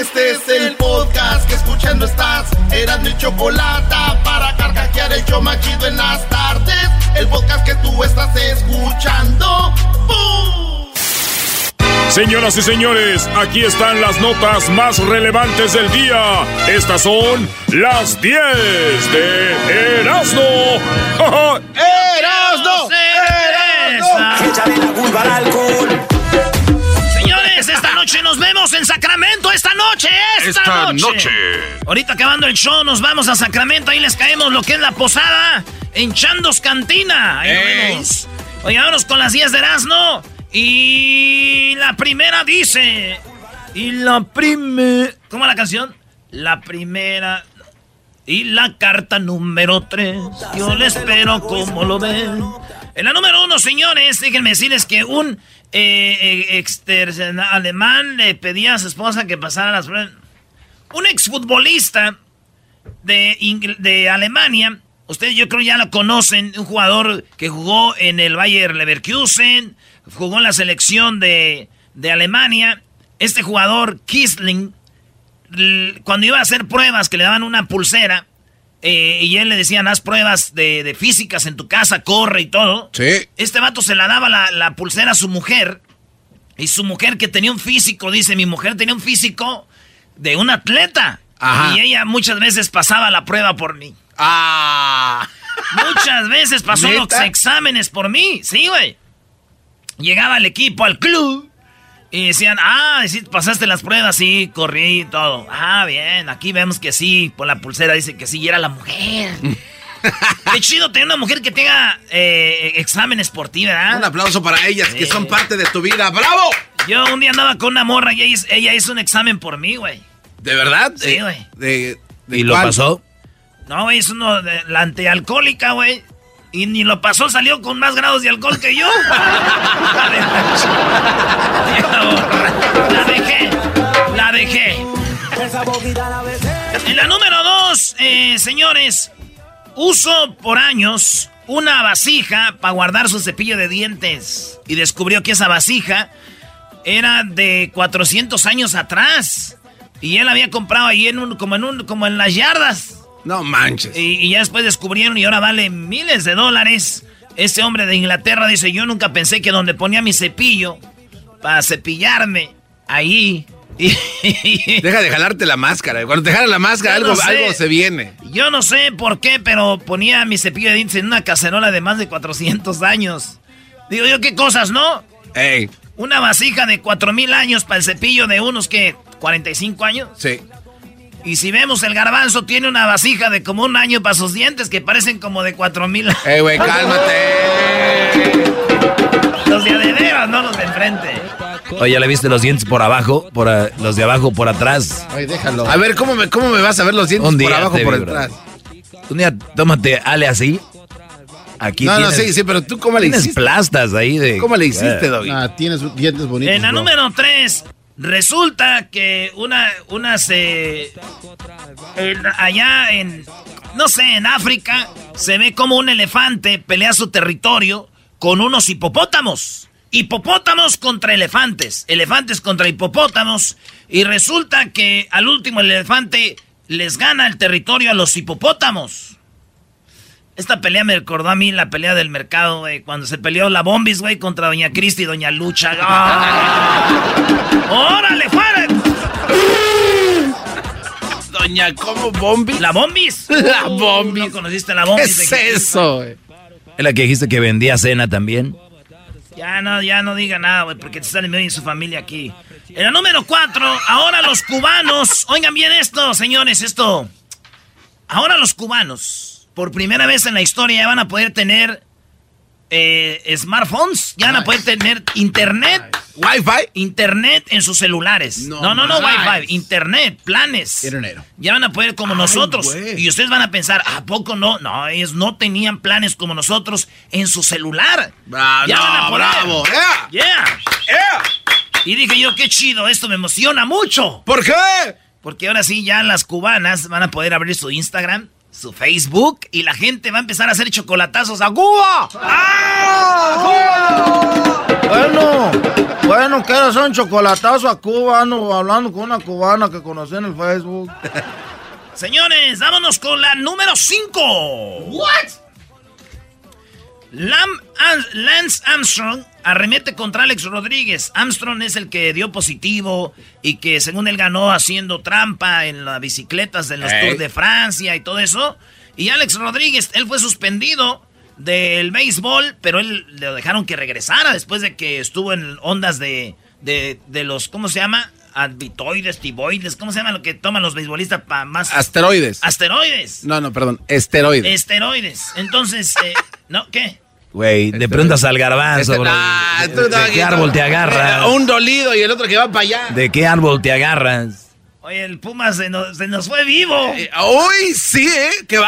Este es el podcast que escuchando estás. Eran mi chocolate para carcajear el yo machido en las tardes. El podcast que tú estás escuchando. ¡Bum! Señoras y señores, aquí están las notas más relevantes del día. Estas son las 10 de Erasmo. ¡Erasno! Échale la culpa al alcohol. En Sacramento. Esta noche, esta, Esta noche. noche. Ahorita acabando el show, nos vamos a Sacramento. Ahí les caemos lo que es la posada en Chandos Cantina. Ahí nos vemos. Oye, vámonos con las 10 de Erasmo. Y la primera dice. Y la primera. ¿Cómo es la canción? La primera. Y la carta número 3. Yo le espero como lo ven. En la número uno, señores, déjenme decirles que un eh, eh, alemán le pedía a su esposa que pasara las pruebas. Un exfutbolista de, de Alemania, ustedes yo creo ya lo conocen, un jugador que jugó en el Bayer Leverkusen, jugó en la selección de, de Alemania. Este jugador, Kisling, cuando iba a hacer pruebas que le daban una pulsera, eh, y él le decían, haz pruebas de, de físicas en tu casa, corre y todo. Sí. Este vato se la daba la, la pulsera a su mujer. Y su mujer que tenía un físico, dice, mi mujer tenía un físico de un atleta. Ajá. Y ella muchas veces pasaba la prueba por mí. Ah. Muchas veces pasó ¿Neta? los exámenes por mí. Sí, güey. Llegaba el equipo al club y decían, ah, sí, pasaste las pruebas, sí, corrí y todo. Ah, bien, aquí vemos que sí, por la pulsera dice que sí, y era la mujer. Qué chido tener una mujer que tenga eh, exámenes por ti, ¿verdad? Un aplauso para ellas que son parte de tu vida. ¡Bravo! Yo un día andaba con una morra y ella, hizo- ella hizo un examen por mí, güey. ¿De verdad? Sí, güey. de, de ¿Y lo pasó? No, güey, es uno de la antialcohólica, güey. Y ni lo pasó, salió con más grados de alcohol que yo. La dejé. La dejé. En la número dos, eh, señores, uso por años una vasija para guardar su cepillo de dientes. Y descubrió que esa vasija era de 400 años atrás. Y él había comprado ahí en un, como en un, como en las yardas. No manches. Y, y ya después descubrieron y ahora vale miles de dólares. Ese hombre de Inglaterra dice, yo nunca pensé que donde ponía mi cepillo para cepillarme, ahí... Deja de jalarte la máscara. Cuando te jalan la máscara, algo, sé. algo se viene. yo no sé por qué, pero ponía mi cepillo de dientes en una cacerola de más de 400 años. Digo yo, qué cosas, ¿no? Ey, Una vasija de 4000 años para el cepillo de unos que 45 años. sí. Y si vemos el garbanzo tiene una vasija de como un año para sus dientes que parecen como de 4000 años. Ey, güey, cálmate. Los de adeveras, no los de enfrente. Oye, ¿ya le viste los dientes por abajo? Por, a- los de abajo por atrás. Ay, déjalo. A ver, ¿cómo me, cómo me vas a ver los dientes Un día por abajo por vi, detrás? Un día, tómate, ale así. Aquí No, no, tienes, sí, sí, pero tú cómo le tienes hiciste. plastas ahí de... ¿Cómo le hiciste, Eh, Doggy? Ah, tienes dientes bonitos. En la bro. número 3, resulta que una, unas, eh, allá en, no sé, en África, se ve como un elefante pelea su territorio con unos hipopótamos. Hipopótamos contra elefantes, elefantes contra hipopótamos. Y resulta que al último el elefante les gana el territorio a los hipopótamos. Esta pelea me recordó a mí la pelea del mercado, güey. Cuando se peleó la Bombis, güey, contra Doña Cristi y Doña Lucha. ¡Oh! ¡Órale, fuera! Doña, ¿cómo Bombis? ¿La Bombis? La Bombis. ¿No conociste la Bombis? ¿Qué es eso, güey? ¿Es la que dijiste que vendía cena también? Ya no, ya no diga nada, güey, porque te sale medio y su familia aquí. En la número cuatro, ahora los cubanos. Oigan bien esto, señores, esto. Ahora los cubanos por primera vez en la historia, ya van a poder tener eh, smartphones, ya van a poder tener internet, ¿Wi-Fi? internet en sus celulares. No No, no, no. Wi-Fi, internet, planes. Internet. Ya van a poder como Ay, nosotros. Y ustedes van a pensar, ¿a poco no? No, ellos no tenían planes como nosotros en su celular. Ah, ya van a poder. bravo. Yeah. Yeah. Y dije yo, qué chido, esto me emociona mucho. ¿Por qué? Porque ahora sí, ya las cubanas van a poder abrir su Instagram, su Facebook, y la gente va a empezar a hacer chocolatazos a Cuba. Bueno, bueno, quiero hacer un chocolatazo a Cuba, ando hablando con una cubana que conocí en el Facebook. Señores, vámonos con la número 5. ¿What? Lance Armstrong arremete contra Alex Rodríguez. Armstrong es el que dio positivo y que según él ganó haciendo trampa en las bicicletas de los. Tours de Francia y todo eso. Y Alex Rodríguez, él fue suspendido del béisbol, pero él le dejaron que regresara después de que estuvo en ondas de, de, de los, ¿cómo se llama? Advitoides, tiboides, ¿cómo se llama lo que toman los beisbolistas para más? Asteroides. Asteroides. No, no, perdón. Esteroides. Esteroides. Entonces, eh, ¿no? ¿Qué? Güey, de preguntas al garbanzo, Este- bro. Ah, ¿De, qué árbol te Eh, agarras? Un dolido y el otro que va para allá. ¿De qué árbol te agarras? Oye, el Puma se nos, se nos fue vivo. Eh, Uy, sí, ¿eh? ¡Qué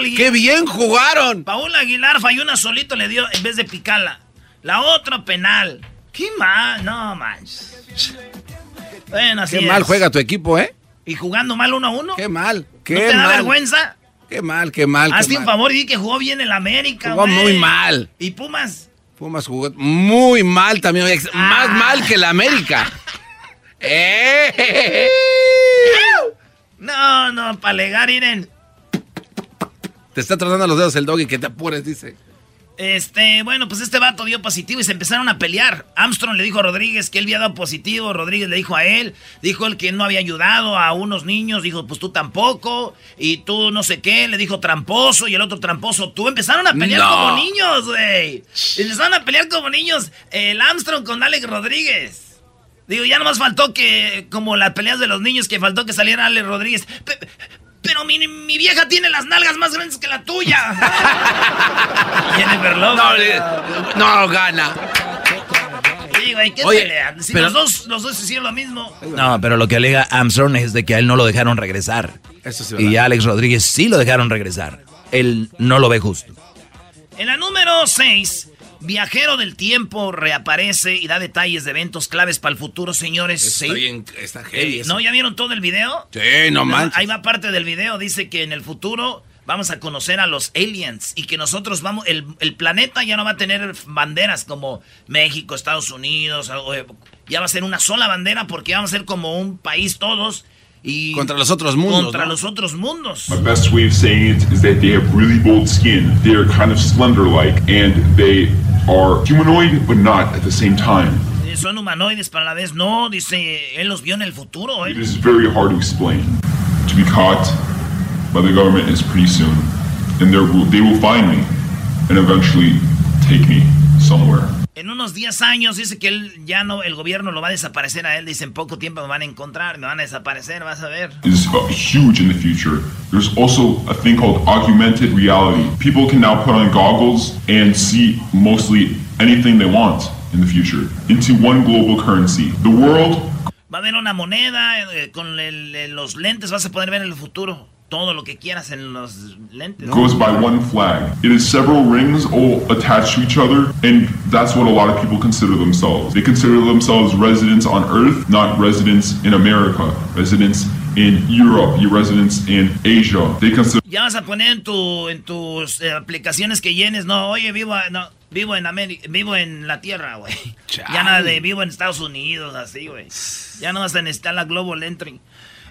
Lee. ¡Qué bien jugaron! Paul Aguilar falló una solito, le dio en vez de picarla. La otra penal. ¿Qué mal? No manches. Bueno, así Qué es. mal juega tu equipo, ¿eh? Y jugando mal uno a uno. Qué mal. Qué ¿No te da vergüenza? Qué mal, qué mal. qué Hazte un mal. favor y di que jugó bien el América, Jugó muy mal. ¿Y Pumas? Pumas jugó muy mal también. ex- Ah. Más mal que la América. ¡Eh! No, no, para alegar, Iren. Te está tratando los dedos el doggy, que te apures, dice. Este, bueno, pues este vato dio positivo y se empezaron a pelear. Armstrong le dijo a Rodríguez que él había dado positivo, Rodríguez le dijo a él, dijo él que no había ayudado a unos niños, dijo, pues tú tampoco, y tú no sé qué, le dijo tramposo, y el otro tramposo, tú empezaron a pelear No. como niños, güey. Empezaron a pelear como niños, el Armstrong con Alex Rodríguez. Digo, ya nomás faltó que, como las peleas de los niños, que faltó que saliera Alex Rodríguez. Pe- pero mi, mi vieja tiene las nalgas más grandes que la tuya. Jennifer Lopez. No, no gana. Sí, güey, ¿qué Oye? Si pero- los dos, los dos hicieron lo mismo. No, pero lo que alega Armstrong es de que a él no lo dejaron regresar. Eso sí, y a Alex Rodríguez sí lo dejaron regresar. Él no lo ve justo. En la número 6, Viajero del Tiempo reaparece y da detalles de eventos claves para el futuro, señores. Está Sí. bien, está heavy Eh. ¿No? ¿Ya vieron todo el video? Sí, no manches. Ahí va parte del video. Dice que en el futuro vamos a conocer a los aliens y que nosotros vamos. El, el planeta ya no va a tener banderas como México, Estados Unidos. eh, Ya va a ser una sola bandera porque vamos a ser como un país todos. Y Contra los otros mundos, Contra ¿no? los otros mundos. My best way of saying it is that they have really bold skin. They are kind of slender-like, and they are humanoid, but not at the same time. Eh, Son humanoides, para la vez no. Dice, él los vio en el futuro. It ¿eh? is very hard to explain. To be caught by the government is pretty soon, and they will find me, and eventually take me somewhere. En unos 10 años dice que él ya no, el gobierno lo va a desaparecer a él. Dice, en poco tiempo me van a encontrar, me van a desaparecer, vas a ver. is huge in the future. There's also a thing called augmented reality. People can now put on goggles and see mostly anything they want in the future into one global currency. The world Va a haber una moneda eh, con el- los lentes, vas a poder ver en el futuro todo lo que quieras en los lentes. goes by one flag. It is several rings all attached to each other, and that's what a lot of people consider themselves. They consider themselves residents on Earth, not residents in America, residents in Europe, your residents in Asia. They consider Ya vas a poner en tu en tus eh, aplicaciones que llenes, no, oye, vivo, a- no, vivo en América, vivo en la Tierra, güey. Ya nada de vivo en Estados Unidos, así, güey. Ya no vas a necesitar la Global Entry.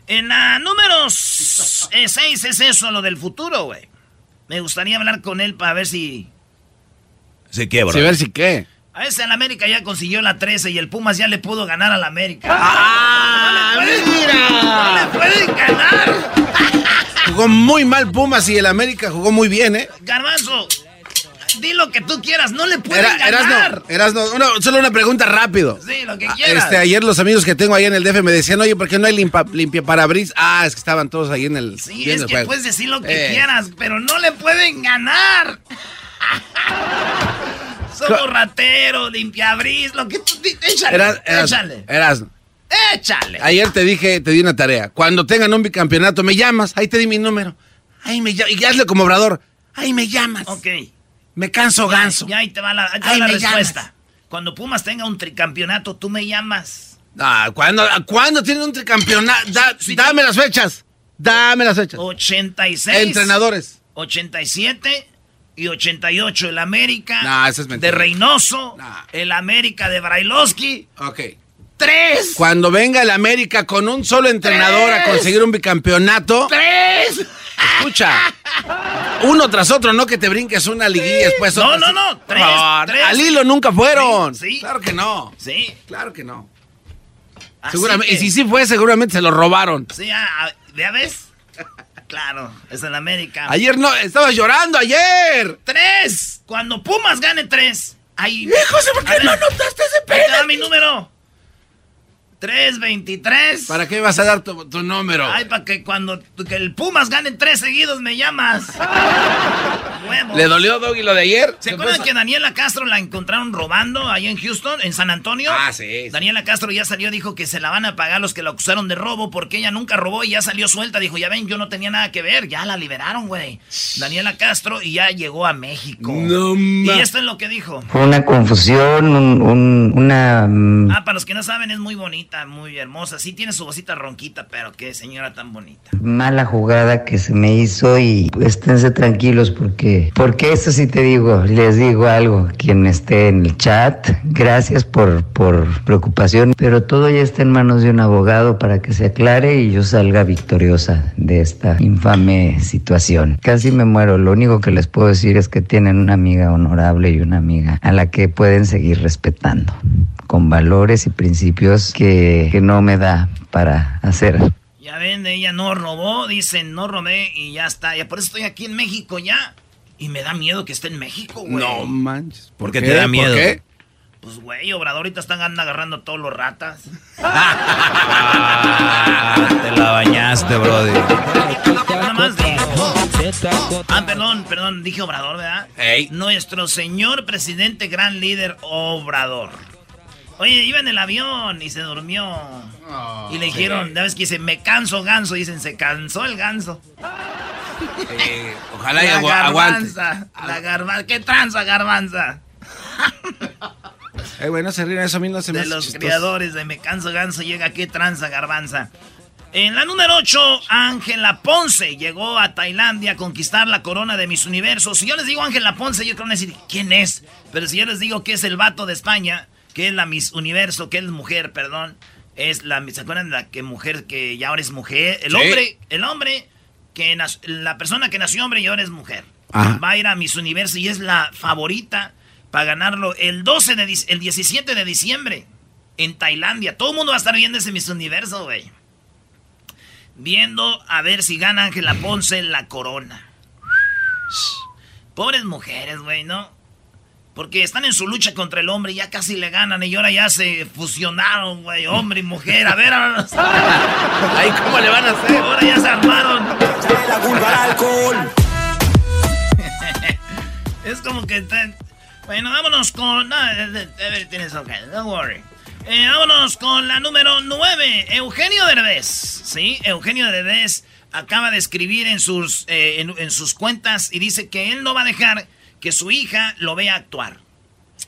En la número 6 es eso, lo del futuro, güey. Me gustaría hablar con él para ver si... Sí, qué, bro. A ver si qué. A si el América ya consiguió la 13 y el Pumas ya le pudo ganar al América. ¡Ah, ¡No le mira! pueden ganar! jugó muy mal Pumas y el América jugó muy bien, ¿eh? Garbanzo, di lo que tú quieras, no le pueden ganar. Erasno, Erasno, uno- solo una pregunta rápido. Sí, lo que quieras. Este, ayer los amigos que tengo ahí en el DF me decían, oye, ¿por qué no hay limpa, limpia? Ah, es que estaban todos ahí en el. Sí, es el que juego. puedes decir lo que Eh. quieras, pero no le pueden ganar. Somos rateros, limpiabris, lo que tú Échale, Eras- Eras- échale, Erasno, échale. Ayer te dije, te di una tarea. Cuando tengan un bicampeonato, me llamas. Ahí te di mi número. Ahí me llamas. Y hazle como obrador. Ahí me llamas. Ok. Me canso ganso. Ya ahí te va la, te va la respuesta. llamas. Cuando Pumas tenga un tricampeonato, tú me llamas. Ah, ¿cuándo, ¿Cuándo tienen un tricampeonato? Da- dame las fechas. Dame las fechas. 86. Entrenadores. 87 y 88. El América No, eso es mentira. de Reynoso. El América de Brailovsky. Ok. ¡Tres! Cuando venga el América con un solo entrenador a conseguir un bicampeonato. ¡Tres! Escucha. Uno tras otro, no que te brinques una liguilla después. No, no, no, tres, tres. Al hilo nunca fueron. Sí, sí. Claro que no. Sí. Claro que no. Así Seguramente, que- y si sí fue, seguramente se lo robaron. Sí, ah, ah, ¿ya ves? Claro, es el América. Ayer no, estaba llorando ayer. ¡Tres! Cuando Pumas gane tres. Ahí. José, ¿por qué no anotaste ese penalti? da mi número. 323. ¿Para qué vas a dar tu, tu número? Ay, para que cuando que el Pumas gane tres seguidos me llamas. Huevo. ¿Le dolió Doggy lo de ayer? ¿Se ¿Qué acuerdan que Daniela Castro la encontraron robando ahí en Houston, en San Antonio? Ah, sí. Daniela Castro ya salió, dijo que se la van a pagar los que la acusaron de robo porque ella nunca robó y ya salió suelta. Dijo, ya ven, yo no tenía nada que ver. Ya la liberaron, güey. Daniela Castro y ya llegó a México. No, y esto es lo que dijo. Fue una confusión, un- un- una... mm, Ah, para los que no saben, es muy bonita, muy hermosa. Sí tiene su vocita ronquita, pero qué señora tan bonita. mala jugada que se me hizo y esténse tranquilos porque porque eso sí te digo, les digo algo, quien esté en el chat, gracias por, por preocupación, pero todo ya está en manos de un abogado para que se aclare y yo salga victoriosa de esta infame situación. Casi me muero, lo único que les puedo decir es que tienen una amiga honorable y una amiga a la que pueden seguir respetando, con valores y principios que, que no me da para hacer. Ya ven, ella no robó, dicen no robé y ya está. Ya por eso estoy aquí en México ya. Y me da miedo que esté en México, güey. No manches. ¿Por qué te da miedo? ¿Por qué? Pues, güey, Obrador ahorita están agarrando a todos los ratas. Ah, te la bañaste, brody. Nada más dijo. Ah, perdón, perdón, dije Obrador, ¿verdad? Ey. Nuestro señor presidente, gran líder, Obrador. Oye, iba en el avión y se durmió. y le dijeron, ¿sabes qué dice? Me canso ganso. Dicen, se cansó el ganso. Eh, ojalá y agu- aguante. La garbanza. ¿Qué tranza, garbanza? Eh, güey, no se ríen, eso a mí no se me de los chistoso. criadores de Me Canso Ganso llega qué tranza garbanza. En la número 8, Ángela Ponce llegó a Tailandia a conquistar la corona de Miss Universo. Si yo les digo Ángela Ponce, yo creo que van a decir, ¿quién es? Pero si yo les digo que es el vato de España, que es la Miss Universo, que es mujer, perdón, es la, ¿se acuerdan de la que mujer que ya ahora es mujer? El Sí. hombre, el hombre, que la persona que nació hombre y ahora es mujer. Ajá. Va a ir a Miss Universo y es la favorita para ganarlo el 12 de el 17 de diciembre en Tailandia. Todo el mundo va a estar viendo ese Miss Universo, güey. Viendo a ver si gana Ángela Ponce la corona. Pobres mujeres, güey, ¿no? Porque están en su lucha contra el hombre y ya casi le ganan y ahora ya se fusionaron, güey, hombre y mujer. A ver, ahora, Ay, ¿cómo le van a hacer? ahora ya se armaron. La culpa al alcohol. Es como que... Bueno, vámonos con... No, everything is okay, don't worry. Eh, vámonos con la número 9, Eugenio Derbez. Sí, Eugenio Derbez acaba de escribir en sus, eh, en, en sus cuentas y dice que él no va a dejar que su hija lo vea actuar.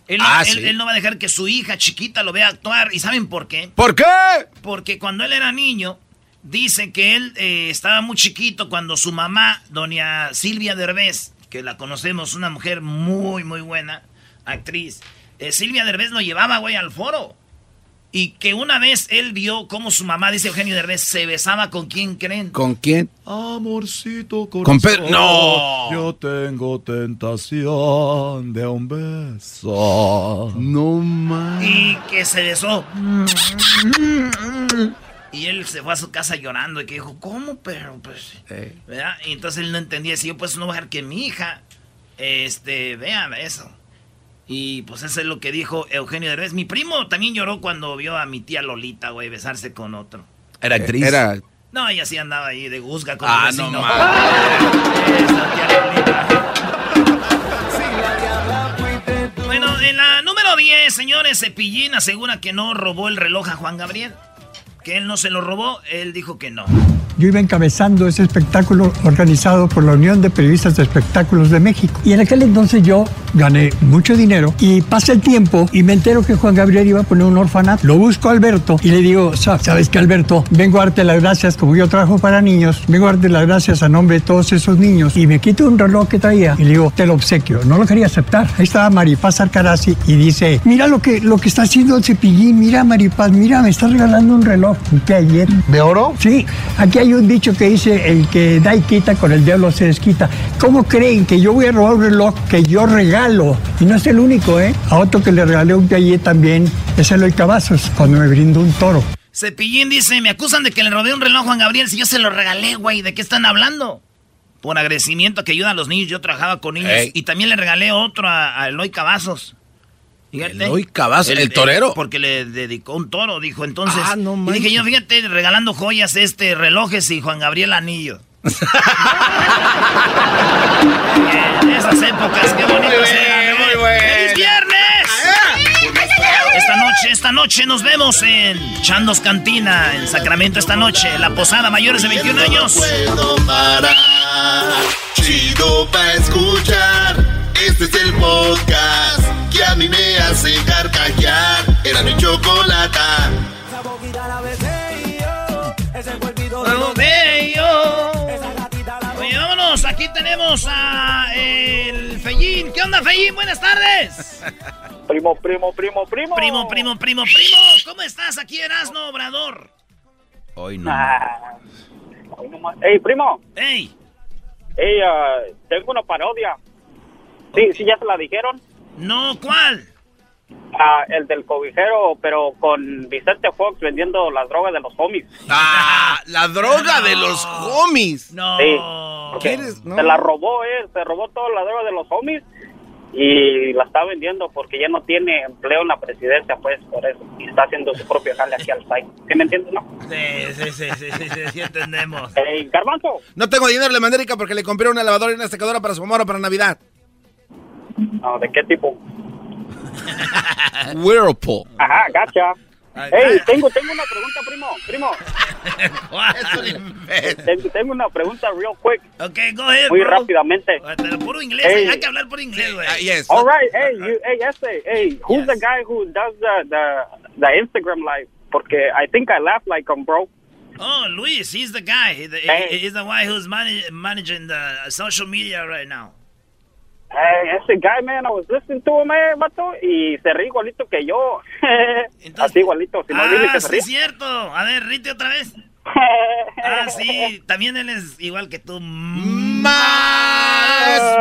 Él, no- Ah, él- sí. él no va a dejar que su hija chiquita lo vea actuar. ¿Y saben por qué? ¿Por qué? Porque cuando él era niño, dice que él eh, estaba muy chiquito cuando su mamá, doña Silvia Derbez, que la conocemos, una mujer muy, muy buena, actriz, eh, Silvia Derbez lo llevaba, güey, al foro. Y que una vez él vio cómo su mamá, dice Eugenio Derbez, se besaba con quién creen. ¿Con quién? Amorcito corazón. Con Pedro- ¡No! Yo tengo tentación de un beso. No más. Y que se besó. Y él se fue a su casa llorando y que dijo, ¿cómo? Pero pues... ¿verdad? Y entonces él no entendía, si yo pues no voy a dejar que mi hija, este, vea eso. Y pues eso es lo que dijo Eugenio Derbez. Mi primo también lloró cuando vio a mi tía Lolita, güey, besarse con otro. ¿Era actriz? Era... No, ella sí andaba ahí de guzga con Ah, el no mames. Esa tía Lolita. Bueno, en la número 10, señores, Cepillín asegura que no robó el reloj a Juan Gabriel. Que él no se lo robó, él dijo que no. Yo iba encabezando ese espectáculo organizado por la Unión de Periodistas de Espectáculos de México. Y en aquel entonces yo gané mucho dinero y pasa el tiempo y me entero que Juan Gabriel iba a poner un orfanato. Lo busco a Alberto y le digo, "Sa- ¿sabes qué Alberto? Vengo a darte las gracias, como yo trabajo para niños, vengo a darte las gracias a nombre de todos esos niños. Y me quito un reloj que traía y le digo, te lo obsequio. No lo quería aceptar. Ahí estaba Maripaz Arcarazzi y dice, mira lo que, lo que está haciendo el cepillín, mira Maripaz, mira, me está regalando un reloj. ¿Qué ayer? ¿De oro? Sí, aquí hay un dicho que dice, el que da y quita, con el diablo se desquita. ¿Cómo creen que yo voy a robar un reloj que yo regalo? Y no es el único, ¿eh? A otro que le regalé un Piaget también es Eloy Cavazos, cuando me brindó un toro. Cepillín dice, me acusan de que le robé un reloj a Juan Gabriel si yo se lo regalé, güey. ¿De qué están hablando? Por agradecimiento que ayuda a los niños. Yo trabajaba con niños. Y también le regalé otro a, a Eloy Cavazos. Fíjate. Eloy Cavazos, ¿el torero? porque le dedicó un toro, dijo. Entonces, Ah, no y dije yo, fíjate, regalando joyas, este, relojes y Juan Gabriel anillo. En esas épocas, qué bonito Muy era, bien, ¿no? muy bueno. ¡Feliz viernes! Esta noche, esta noche nos vemos en Chandos Cantina, en Sacramento esta noche. La posada mayores de 21 años. puedo parar. Chido pa' escuchar. Este es el podcast que a mí me hace carcajear. Era mi chocolata. Vamos, bello. Oye, vámonos. Aquí tenemos a el Fellín. ¿Qué onda, Fellín? Buenas tardes. Primo, primo, primo, primo. Primo, primo, primo, primo. ¿Cómo estás aquí, Erasno Obrador? Hoy no. Ah, hoy nomás. Ey, primo. Ey. Ey, ah, tengo una parodia. Sí, sí, ya se la dijeron. No, ¿cuál? Ah, el del cobijero, pero con Vicente Fox vendiendo las drogas de los homies. Ah, la droga de los homies. No. Sí. Se la robó, eh. Se robó toda la droga de los homies y la está vendiendo porque ya no tiene empleo en la presidencia, pues, por eso. Y está haciendo su propio jale aquí al site. ¿Sí me entiendes, no? Sí, sí, sí, sí, sí, sí, sí entendemos. Ey, Garbanzo. No tengo dinero, le mandé porque le compré una lavadora y una secadora para su mamá para Navidad. No, ¿de qué tipo? Whirlpool. Ajá, gacha. Ay, Ey, ay. tengo, tengo una pregunta, primo. Primo, tengo, tengo una pregunta real quick. Ok, go ahead, Muy bro. rápidamente. Pero puro inglés, Ey. hay que hablar por inglés, güey. Ah, yes. All right, hey, you, hey, hey, who's Yes. the guy who does the, the, the Instagram live? Porque I think I laugh like him, bro. Oh, Luis, he's the guy. He- the- Hey. He's the guy who's manag- managing the social media right now. Hey, ese guy, man, I was listening to him, eh, vato, y se ríe igualito que yo. Así igualito, si no dile ah, que se sí, ríe. es cierto. A ver, rite otra vez. Ah, sí, también él es igual que tú. Más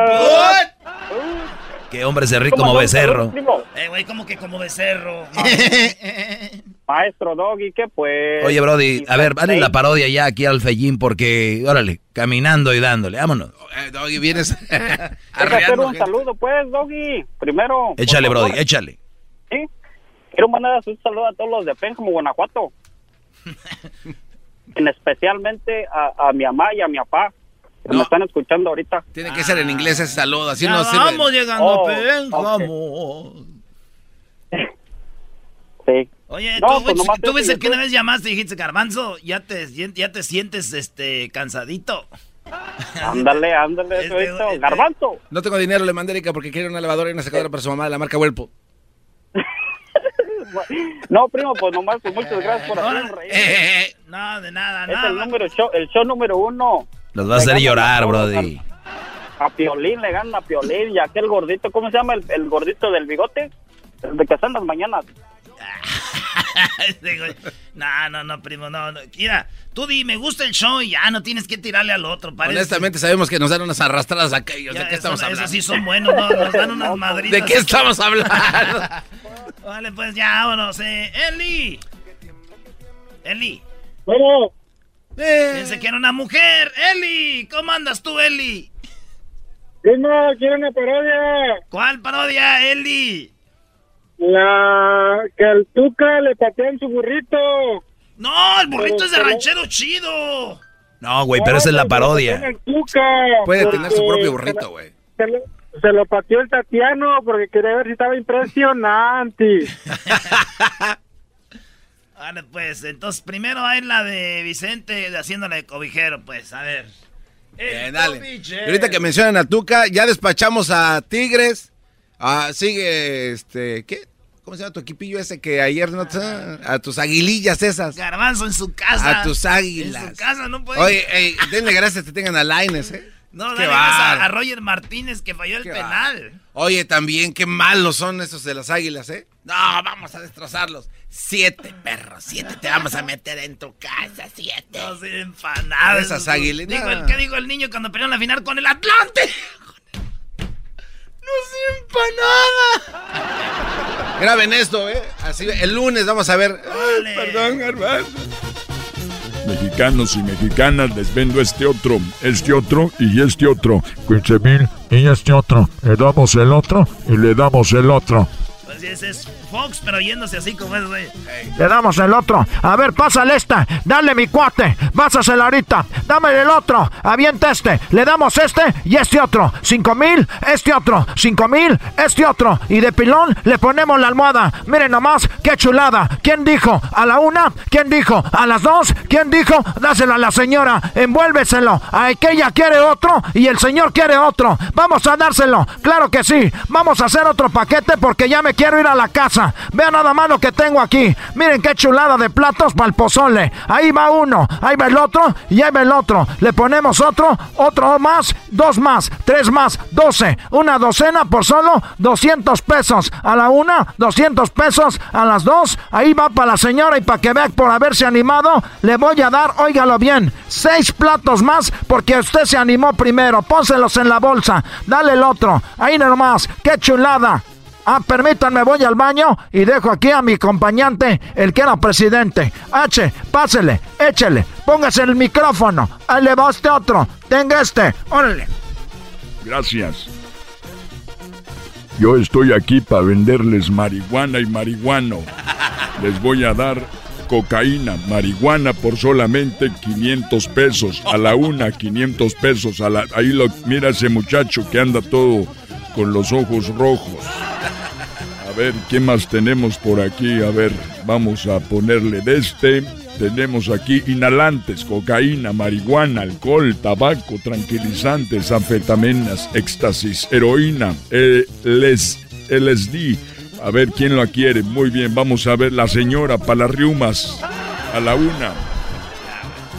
bot. Que hombre se ríe ¿Cómo como becerro. Eh, güey, como que como becerro. Maestro Doggy, ¿qué pues? Oye, Brody, a ver, vale la parodia ya aquí al Fellín porque, órale, caminando y dándole, vámonos. Eh, Doggy, vienes hacer un gente. saludo, pues, Doggy. Primero. Échale. Brody, échale. Sí. Quiero mandar un saludo a todos los de Pénjamo, Guanajuato. en especialmente a, a mi mamá y a mi papá, que No. me están escuchando ahorita. Tiene que ser en inglés ese saludo, así Ya no sirve. vamos llegando Oh, a Pénjamo. Sí. Oye, No, tú, pues tú ves el que una vez llamaste y dijiste, Garbanzo, ya te, ya te sientes este cansadito. Ándale, ándale, Este, eso, este- Garbanzo. No tengo dinero, le mandé Erika porque quiere una lavadora y una secadora para su mamá de la marca Whirlpool. No, primo, pues nomás, pues muchas gracias por hacernos reír. Eh, No, de nada, Es el nada. número show, el show número uno. Los va a hacer llorar, a Brody. A Piolín le gana a Piolín y aquel gordito, ¿cómo se llama el, el gordito del bigote? El de que está en las mañanas. Este güey. no, no, no, primo, no, no. Mira, tú di, me gusta el show y ya no tienes que tirarle al otro. Parece, Honestamente sabemos que nos dan unas arrastradas a aquellos. ya, ¿De qué eso- estamos hablando? Esos sí son buenos, ¿no? Nos dan unas madritas. ¿De qué estamos hablando? Vale, pues ya, vámonos. Eh. Eli. Eli. Bueno. Pensé que era una mujer. Eli, ¿cómo andas tú, Eli? no, quiero una parodia. ¿Cuál parodia, Eli? La que al Tuca le patean su burrito. No, el burrito es de ranchero chido. No, güey, pero esa es la parodia. Puede tener su propio burrito, güey. Se, lo, se lo pateó el Tatiano porque quería ver si estaba impresionante. Vale, pues, entonces primero hay la de Vicente de haciéndole de cobijero, pues, a ver. Bien, dale. Y ahorita que mencionan a Tuca, ya despachamos a Tigres. Ah, sigue, este, ¿qué? ¿Cómo se llama tu equipillo ese que ayer no te... A tus aguilillas esas. Garbanzo en su casa. A tus águilas. En su casa no puede. Oye, ey, denle gracias que tengan a Laines, ¿eh? No, dale gracias a, Roger Martínez que falló el Qué penal. Oye, también qué malos son esos de las águilas, ¿eh? No, vamos a destrozarlos. Siete, perros, siete te vamos a meter en tu casa, siete. No sé, empanadas. Esas águilas. Digo, ¿Qué dijo el niño cuando pelearon la final con el Atlante? No sé, empanada. Graben esto, ¿eh? Así, el lunes vamos a ver. Ay, perdón, hermano. Mexicanos y mexicanas, les vendo este otro, este otro y este otro. 15 mil y este otro. Le damos el otro y le damos el otro. Pues ese es Fox, pero yéndose así como es, güey. Le damos el otro. A ver, pásale esta. Dale, mi cuate. Pásasela ahorita. Dame el otro. Avienta este. Le damos este y este otro. Cinco mil, este otro. Cinco mil, este otro. Y de pilón le ponemos la almohada. Miren nomás, qué chulada. ¿Quién dijo? ¿A la una? ¿Quién dijo? ¿A las dos? ¿Quién dijo? Dáselo a la señora. Envuélveselo. A aquella quiere otro y el señor quiere otro. Vamos a dárselo. Claro que sí. Vamos a hacer otro paquete porque ya me quiero ir a la casa. Vean nada más lo que tengo aquí. Miren qué chulada de platos para el pozole. Ahí va uno, ahí va el otro y ahí va el otro. Le ponemos otro, otro más, dos más, tres más, doce. Una docena por solo 200 pesos. A la una, 200 pesos. A las dos, ahí va para la señora y para que vea por haberse animado, le voy a dar, óigalo bien, seis platos más porque usted se animó primero. Pónselos en la bolsa. Dale el otro. Ahí nomás. Qué chulada. Ah, permítanme, voy al baño y dejo aquí a mi acompañante, el que era presidente. H, pásele, échele, póngase el micrófono. Ahí le va este otro. Tenga este. Órale. Gracias. Yo estoy aquí para venderles marihuana y marihuano. Les voy a dar cocaína, marihuana por solamente 500 pesos. A la una, 500 pesos. A la, ahí lo, mira ese muchacho que anda todo con los ojos rojos. A ver, ¿qué más tenemos por aquí? A ver, vamos a ponerle de este. Tenemos aquí inhalantes, cocaína, marihuana, alcohol, tabaco, tranquilizantes, anfetaminas, éxtasis, heroína, LSD. A ver quién la quiere. Muy bien, vamos a ver la señora para las riumas. A la una.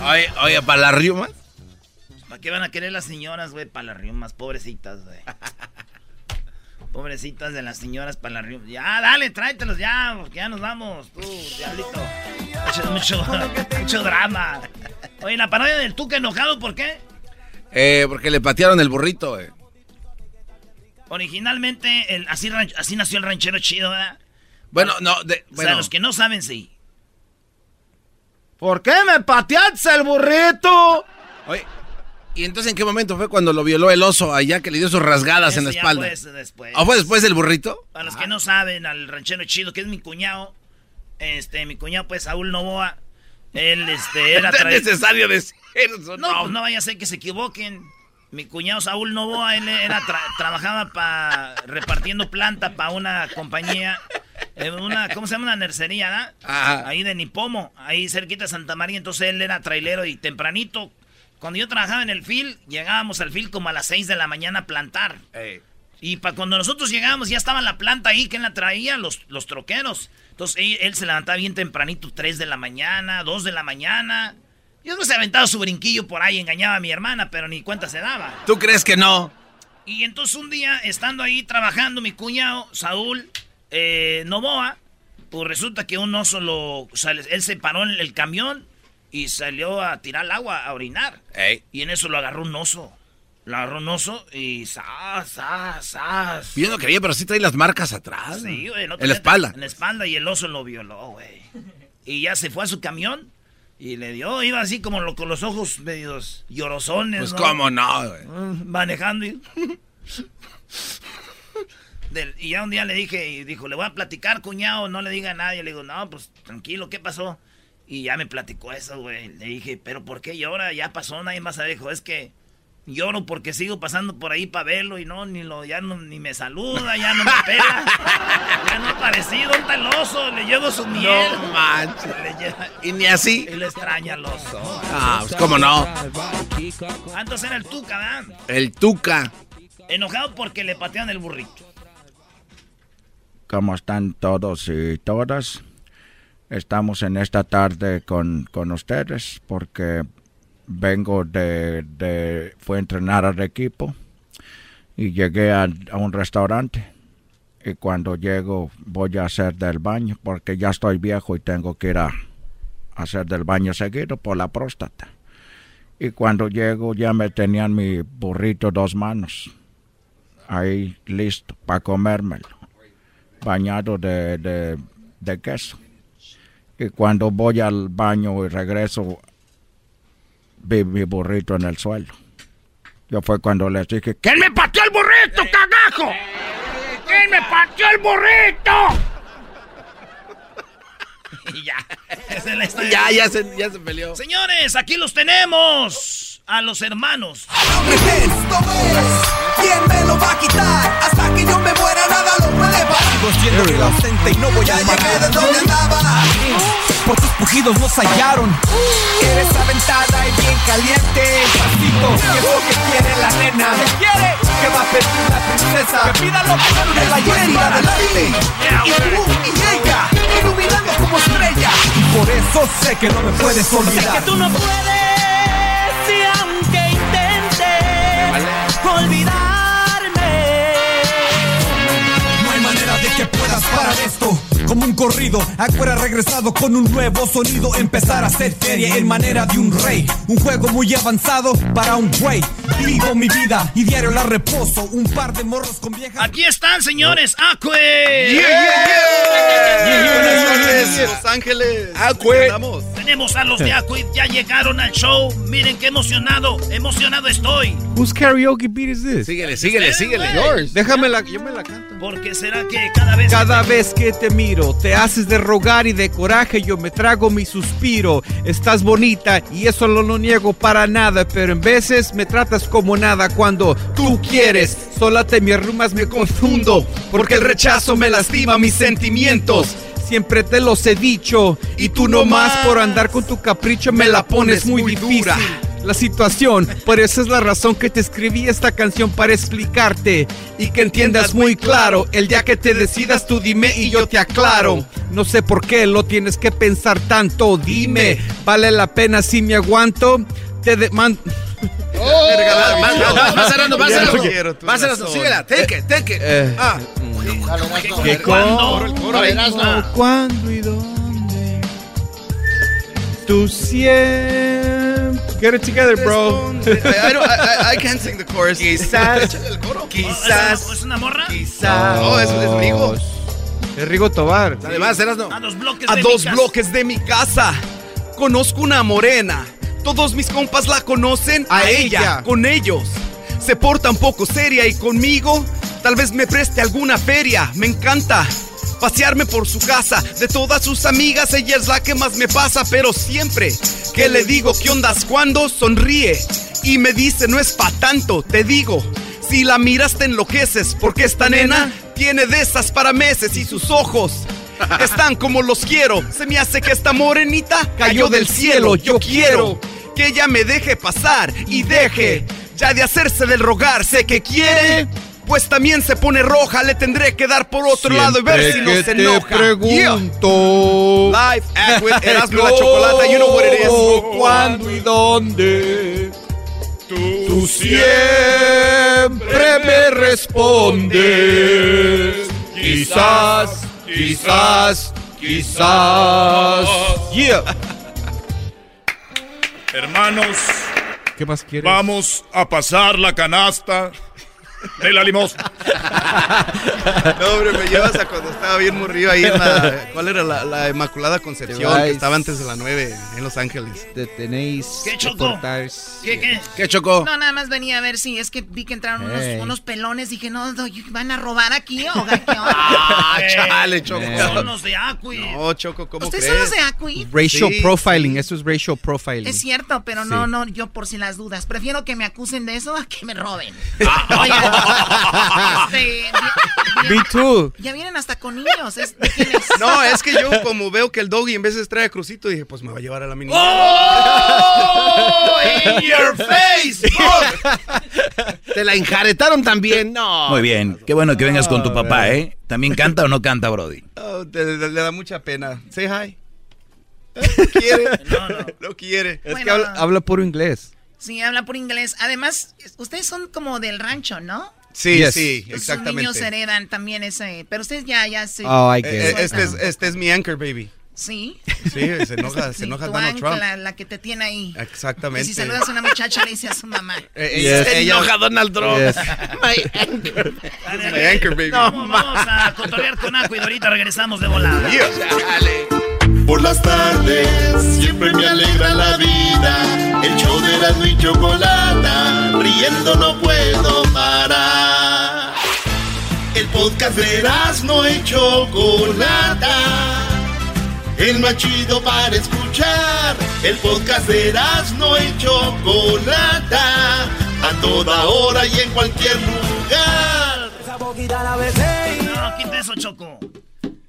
Oye, oye, para las riumas. ¿Para qué van a querer las señoras, güey? Para las riumas, pobrecitas, güey. Pobrecitas de las señoras para las riumas. Ya, dale, tráetelos ya, porque ya nos vamos. Tú, diablito. Mucho, mucho, mucho drama. Oye, la parodia del Tuca enojado, ¿por qué? Eh, porque le patearon el burrito, eh. Originalmente, el, así, así nació el ranchero chido, ¿verdad? Bueno, no, de, O sea, bueno. los que no saben, sí. ¿Por qué me pateaste el burrito? Oye, ¿y entonces en qué momento fue cuando lo violó el oso allá que le dio sus rasgadas en la espalda? fue después. ¿O fue después del burrito? Para los que no saben, al ranchero chido, que es mi cuñado, este, mi cuñado, pues, Saúl Novoa, él, este, era... No es necesario decir No, eso, no. pues no vaya a ser que se equivoquen. Mi cuñado Saúl Novoa, él era tra- trabajaba pa, repartiendo planta para una compañía, una, ¿cómo se llama? Una nercería, ¿no? Ajá. Ahí de Nipomo, ahí cerquita de Santa María. Entonces él era trailero y tempranito. Cuando yo trabajaba en el FIL, llegábamos al FIL como a las 6 de la mañana a plantar. Y para cuando nosotros llegábamos ya estaba la planta ahí, ¿quién la traía? Los, los troqueros. Entonces él, él se levantaba bien tempranito, 3 de la mañana, 2 de la mañana. Yo no se aventaba su brinquillo por ahí, engañaba a mi hermana, pero ni cuenta se daba. ¿Tú crees que no? Y entonces un día, estando ahí trabajando, mi cuñado, Saúl eh, Novoa, pues resulta que un oso lo... o sea, él se paró en el camión y salió a tirar el agua, a orinar. Y en eso lo agarró un oso. Lo agarró un oso y... ¡Sas, sas, sas! Yo no creía, pero sí trae las marcas atrás. Sí, güey, no En la espalda. En la espalda y el oso lo violó, güey. Y ya se fue a su camión Y le dio, iba así como lo, con los ojos medios llorosones. Pues ¿no? cómo no, güey. Mm, Manejando y... Del- y ya un día le dije, y dijo, le voy a platicar, cuñado, no le diga a nadie. Le digo, no, pues tranquilo, ¿qué pasó? Y ya me platicó eso, güey. Le dije, ¿pero por qué llora? Ya pasó, nadie más sabe. Dijo, es que lloro porque sigo pasando por ahí para verlo y no, ni lo, ya no, ni me saluda, ya no me pela. ya no parecido, un taloso, le llevo su miel. No manches. Y ni así. y le extraña al oso. Ah, pues cómo no. Ah, entonces era el Tuca, ¿verdad? El Tuca. Enojado porque le patean el burrito. ¿Cómo están todos y todas? Estamos en esta tarde con, con ustedes porque vengo de, de... Fui a entrenar al equipo y llegué a, a un restaurante. Y cuando llego voy a hacer del baño porque ya estoy viejo y tengo que ir a hacer del baño seguido por la próstata. Y cuando llego ya me tenían mi burrito dos manos ahí listo para comérmelo bañado de, de, de queso. Y cuando voy al baño y regreso, vi mi burrito en el suelo. Yo fue cuando les dije, ¿quién me pateó el burrito, cagajo? ¿Quién me pateó el burrito? Y ya. La. Ya, ya se, ya se peleó. Señores, aquí los tenemos. A los hermanos. ¿Quién me lo va a quitar? Hasta que yo me muera nada lo puede parar. Sigo siendo ausente y no voy a llegué de donde andaba. Por tus pujidos nos hallaron. Eres aventada y bien caliente. Pasito, ¿qué es lo que quiere la nena? ¿Qué quiere? Que va a pedir la princesa. Que pida lo que no la lleva adelante. Y tú y ella, iluminando como estrella. Y por eso sé que no me puedes olvidar. Sé que tú no puedes, y aunque intentes olvidarme. Parar esto. Como un corrido, Acuera ha regresado con un nuevo sonido. Empezar a hacer feria en manera de un rey. Un juego muy avanzado para un güey. Vivo mi vida y diario la reposo. Un par de morros con viejas. Aquí están, señores. Acue. Los Ángeles. Acue. Tenemos a los de Acue. Ya llegaron al show. Miren qué emocionado. Emocionado estoy. Whose karaoke beat is this? Síguele, síguele, síguele. Yours. Déjamela, yo me la canto. Porque será que cada vez. Cada vez que te miro, te haces de rogar y de coraje, yo me trago mi suspiro. Estás bonita y eso no lo niego para nada, pero en veces me tratas como nada cuando tú quieres. Sola te me arrumas, me confundo, porque el rechazo me lastima mis sentimientos. Siempre te los he dicho, y tú nomás por andar con tu capricho me la pones muy difícil la situación. Por eso es la razón que te escribí esta canción para explicarte y que entiendas muy claro. El día que te decidas tú dime y yo te aclaro. No sé por qué lo tienes que pensar tanto. Dime, ¿vale la pena si me aguanto? Te demando... Vas cerrando, vas quiero tu Vas ¿Qué ¿Cuándo? cómo, Erasmo. ¿Cuándo y dónde? Tú siempre... Get it together, bro. I, don't, I, I can't sing the chorus. Quizás, quizás, ¿Es una morra? quizás. No, es, es Rigo. Es Rigo Tobar. Además, Erasmo. A dos bloques A de dos mi bloques de mi casa. Conozco una morena. Todos mis compas la conocen a, A ella, ella. con ellos. Se porta un poco seria y conmigo tal vez me preste alguna feria. Me encanta pasearme por su casa. De todas sus amigas, ella es la que más me pasa, pero siempre que le digo qué ondas cuando sonríe y me dice no es pa' tanto, te digo. Si la miras te enloqueces porque esta nena tiene de esas para meses y sus ojos están como los quiero. Se me hace que esta morenita cayó del cielo. Yo quiero que ella me deje pasar y deje ya de hacerse del rogar. Sé que quiere, pues también se pone roja. Le tendré que dar por otro lado y ver si no se te enoja. pregunto. Live act with Erasmo la Chocolata, you know what it is. ¿Cuándo y dónde? Tú siempre me respondes. Quizás, quizás, quizás. Yeah. Hermanos, Vamos a pasar la canasta de la limosna. No, hombre, me llevas a cuando estaba bien morrido ahí en la... ¿Cuál era la, la Inmaculada Concepción? Que estaba antes de la 9 en Los Ángeles. Te tenéis ¿Qué, cortar. ¿Qué, qué? ¿Qué chocó? No, nada más venía a ver si es que vi que entraron unos, unos pelones. Dije, no, no, ¿van a robar aquí o qué? Ah, chale, Choco. Son los de Acui. No, Choco, ¿cómo ¿Ustedes crees? son los de Acui? Racial Sí, profiling, eso es racial profiling. Es cierto, pero no, Sí. no, yo por si las dudas. Prefiero que me acusen de eso a que me roben. Ah. Este, Me too. ya vienen hasta con niños. ¿es- ¿De quién es? No, es que yo como veo que el doggy en vez de traer a Crucito, dije, pues me va a llevar a la mini. ¡Oh! ¡In your face! ¿Te la enjaretaron también? No. Muy bien. Qué bueno que vengas con tu papá, ¿eh? ¿También canta o no canta, Brody? Oh, te- le, le da mucha pena. Say hi. No quiere. No, no. No quiere. Es que habla puro inglés. Sí, habla por inglés. Además, ustedes son como del rancho, ¿no? Sí, Yes. sí, Sus exactamente. niños heredan también ese. Pero ustedes ya, ya se. Oh, I Eh, get eh, it. este, es, este es mi anchor, baby. Sí. Sí, se enoja, se Sí, enoja tu Donald ancla, Trump. La, la que te tiene ahí. Exactamente. si saludas a una muchacha le dice a su mamá. Eh, Se enoja Donald Trump. Yes. My anchor. Dale, my anchor, baby. Vamos, vamos a cotorrear con Acui y ahorita regresamos de volada. Chale. Por las tardes siempre me alegra la vida. El show de la y chocolata, riendo no puedo parar. El podcast de no y chocolata. El más chido para escuchar. El podcast de no y chocolata. A toda hora y en cualquier lugar. No, quita eso, Choco.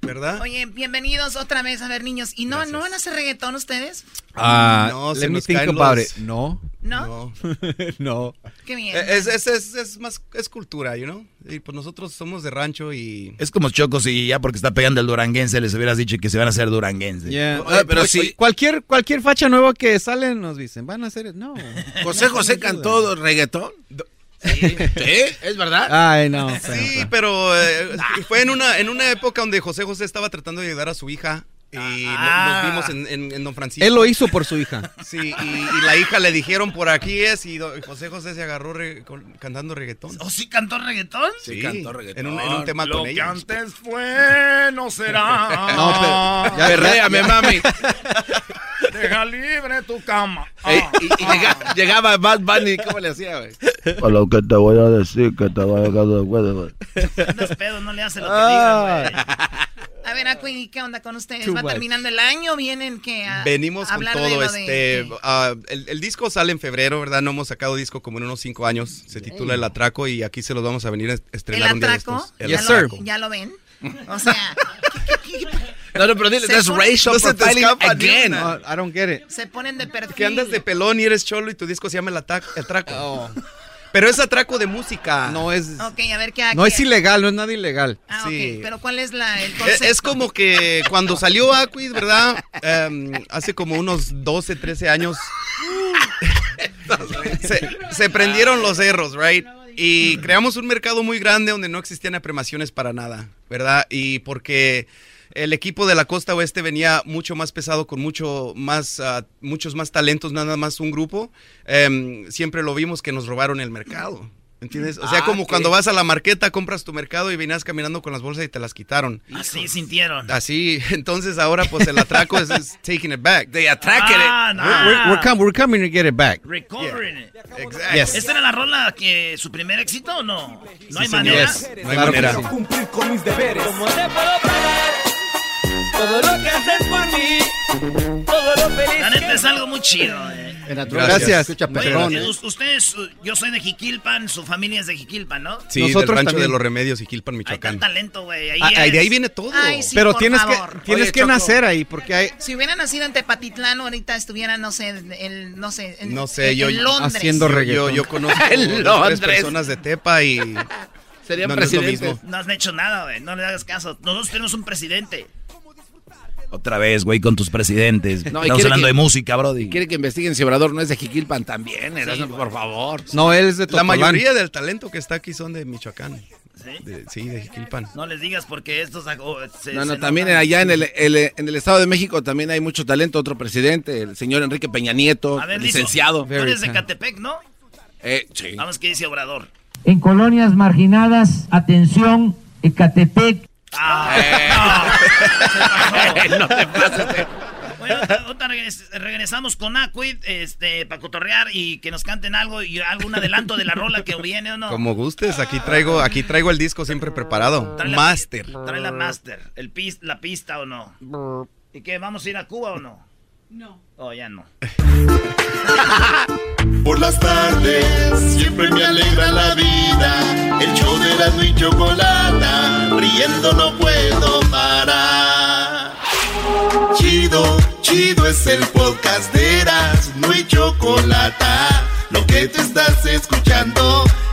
¿Verdad? Oye, bienvenidos otra vez a ver, niños. ¿Y no, no van a hacer reggaetón ustedes? Ah, No, se nos caen los-. No. ¿No? No. no. Qué bien. Eh, Es, es, es, es más, es cultura, you know? Y pues nosotros somos de rancho y... Es como Choco si ya porque está pegando el duranguense les hubieras dicho que se van a hacer. Yeah. Oye, Ah, pero sí. Cualquier, cualquier facha nueva que sale nos dicen, van a hacer... No. José José cantó reggaetón. Sí, es verdad. Ay, no. Sí, pero eh, fue en una, en una época donde José José estaba tratando de ayudar a su hija y Ah. nos vimos en, en- en Don Francisco. Él lo hizo por su hija. Sí, y, y la hija le dijeron por aquí es y do- José José se agarró re- con- cantando reggaetón. ¿Oh, sí cantó reggaetón? Sí, cantó reggaetón. En un, en un tema Lo con que ella. antes fue, no será. No, pero... ya- Perréame, mami. Deja libre tu cama. Ey, y, y llega- llegaba Bad Bunny, ¿cómo le hacía, güey? A lo que te voy a decir, que te voy a dejar de güey. Andas pedo, no le hace lo que Ah. digas, güey. A ver, Acui, ¿qué onda con ustedes? Too ¿Va much. terminando el año? ¿Vienen que a Venimos con hablar de todo este. de- ah, el, el disco sale en febrero, ¿verdad? No hemos sacado disco como en unos cinco años. Se titula El Atraco y aquí se los vamos a venir a ¿El estrenar un día de atraco? estos. El ¿Ya, Yes, lo, sir. ¿Ya lo ven? O sea, ¿qué- qué- qué- No, no, pero dile, that's pone- racial No se te profiling again. No, I don't get it. se ponen de perfil. Que andas de pelón y eres cholo y tu disco se llama El, Ata- El Atraco. Oh. Pero es atraco de música. No es... Ok, a ver qué No qué- es ilegal, no es nada ilegal. Ah, Sí. ok. Pero ¿cuál es la, el Es, concepto? es como que cuando salió Aquid, ¿verdad? Em, hace como unos 12, 13 años. se, se prendieron los cerros, ¿right? Y creamos un mercado muy grande donde no existían apremaciones para nada, ¿verdad? Y porque el equipo de la costa oeste venía mucho más pesado con mucho más, ah, muchos más talentos, nada más un grupo, em, siempre lo vimos que nos robaron el mercado. ¿Entiendes? O sea, Ah, como ok. cuando vas a la marqueta, compras tu mercado y venías caminando con las bolsas y te las quitaron. Así sintieron. Así, entonces ahora pues el atraco es, taking it back. They attracked Ah, it. no. We're, we're, com- we're coming to get it back. Recovering it. Exactly. Yes. ¿Esta era la rola que su primer éxito o no? No hay señor. manera. Yes. No hay Claro manera. sí. Cumplir con mis deberes. ¿Cómo te puedo pagar? Todo lo que haces por mí. Todo lo feliz. La neta es algo muy chido, eh. Gracias. Oye, us- ustedes, uh, yo soy de Jiquilpan, su familia es de Jiquilpan, ¿no? Sí, Nosotros del rancho también. de los remedios y Quilpan, Hay Michoacán. tan talento, güey. Ahí, Ah, es- de ahí viene todo. Ay, sí, Pero por tienes favor. que, tienes Oye, que Choco. nacer ahí, porque hay... Si hubiera nacido en Tepatitlán, ahorita estuviera, no sé, el, no sé, en, No sé, en- yo- en Londres. haciendo Yo, yo, reggaetón. yo conozco En tres personas de Tepa y Serían No, no presidentes. No has hecho nada, güey. No le hagas caso. Nosotros tenemos un presidente. Otra vez, güey, con tus presidentes. No, y Estamos hablando que- de música, brody. Quiere que investiguen si Obrador no es de Jiquilpan también, Erasmo, por favor. No, él es de la Tototlán. mayoría del talento que está aquí son de Michoacán. ¿Sí? De- sí, de Jiquilpan. No les digas porque estos... oh, se- No, se no, también allá en el, el- en el Estado de México también hay mucho talento. Otro presidente, el señor Enrique Peña Nieto, A ver, Lizo, licenciado. Tú eres de Catepec, ¿no? Eh, sí. Vamos, ¿qué dice Obrador? en colonias marginadas, atención, Ecatepec. no te pases. Bueno, ahorita regres- regresamos con Aquid este, para cotorrear y que nos canten algo y algún adelanto de la rola que viene o no. Como gustes, aquí traigo, aquí traigo el disco siempre preparado. Trae la- Master. Trae la master, el pis, la pista o no. ¿Y qué? ¿Vamos a ir a Cuba o no? No. Oh, ya no. Por las tardes siempre me alegra la vida. El show de Erasmo y Chocolata, riendo no puedo parar. Chido, chido es el podcast de Erasmo y Chocolata. Lo que te estás escuchando,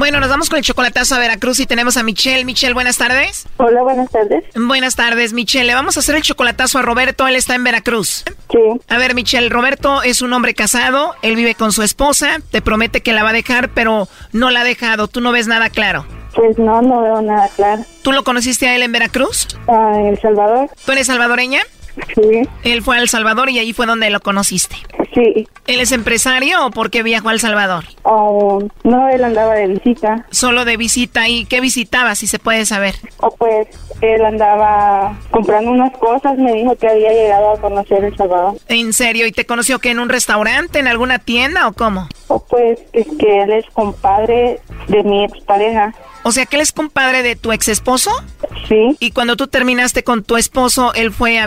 Bueno, nos vamos con el chocolatazo a Veracruz y tenemos a Michelle. Michelle, buenas tardes. Hola, buenas tardes. Buenas tardes, Michelle. Le vamos a hacer el chocolatazo a Roberto. Él está en Veracruz. Sí. A ver, Michelle, Roberto es un hombre casado. Él vive con su esposa. Te promete que la va a dejar, pero no la ha dejado. Tú no ves nada claro. Pues no, no veo nada claro. ¿Tú lo conociste a él en Veracruz? Ah, en El Salvador. ¿Tú eres salvadoreña? Sí. Él fue a El Salvador y ahí fue donde lo conociste. Sí. ¿Él es empresario o por qué viajó a El Salvador? Oh, no, él andaba de visita. Solo de visita. ¿Y qué visitaba, si se puede saber? O pues él andaba comprando unas cosas, me dijo que había llegado a conocer El Salvador. ¿En serio? ¿Y te conoció que en un restaurante, en alguna tienda o cómo? O pues es que él es compadre de mi expareja. O sea, que él es compadre de tu ex esposo. Sí. Y cuando tú terminaste con tu esposo, él fue a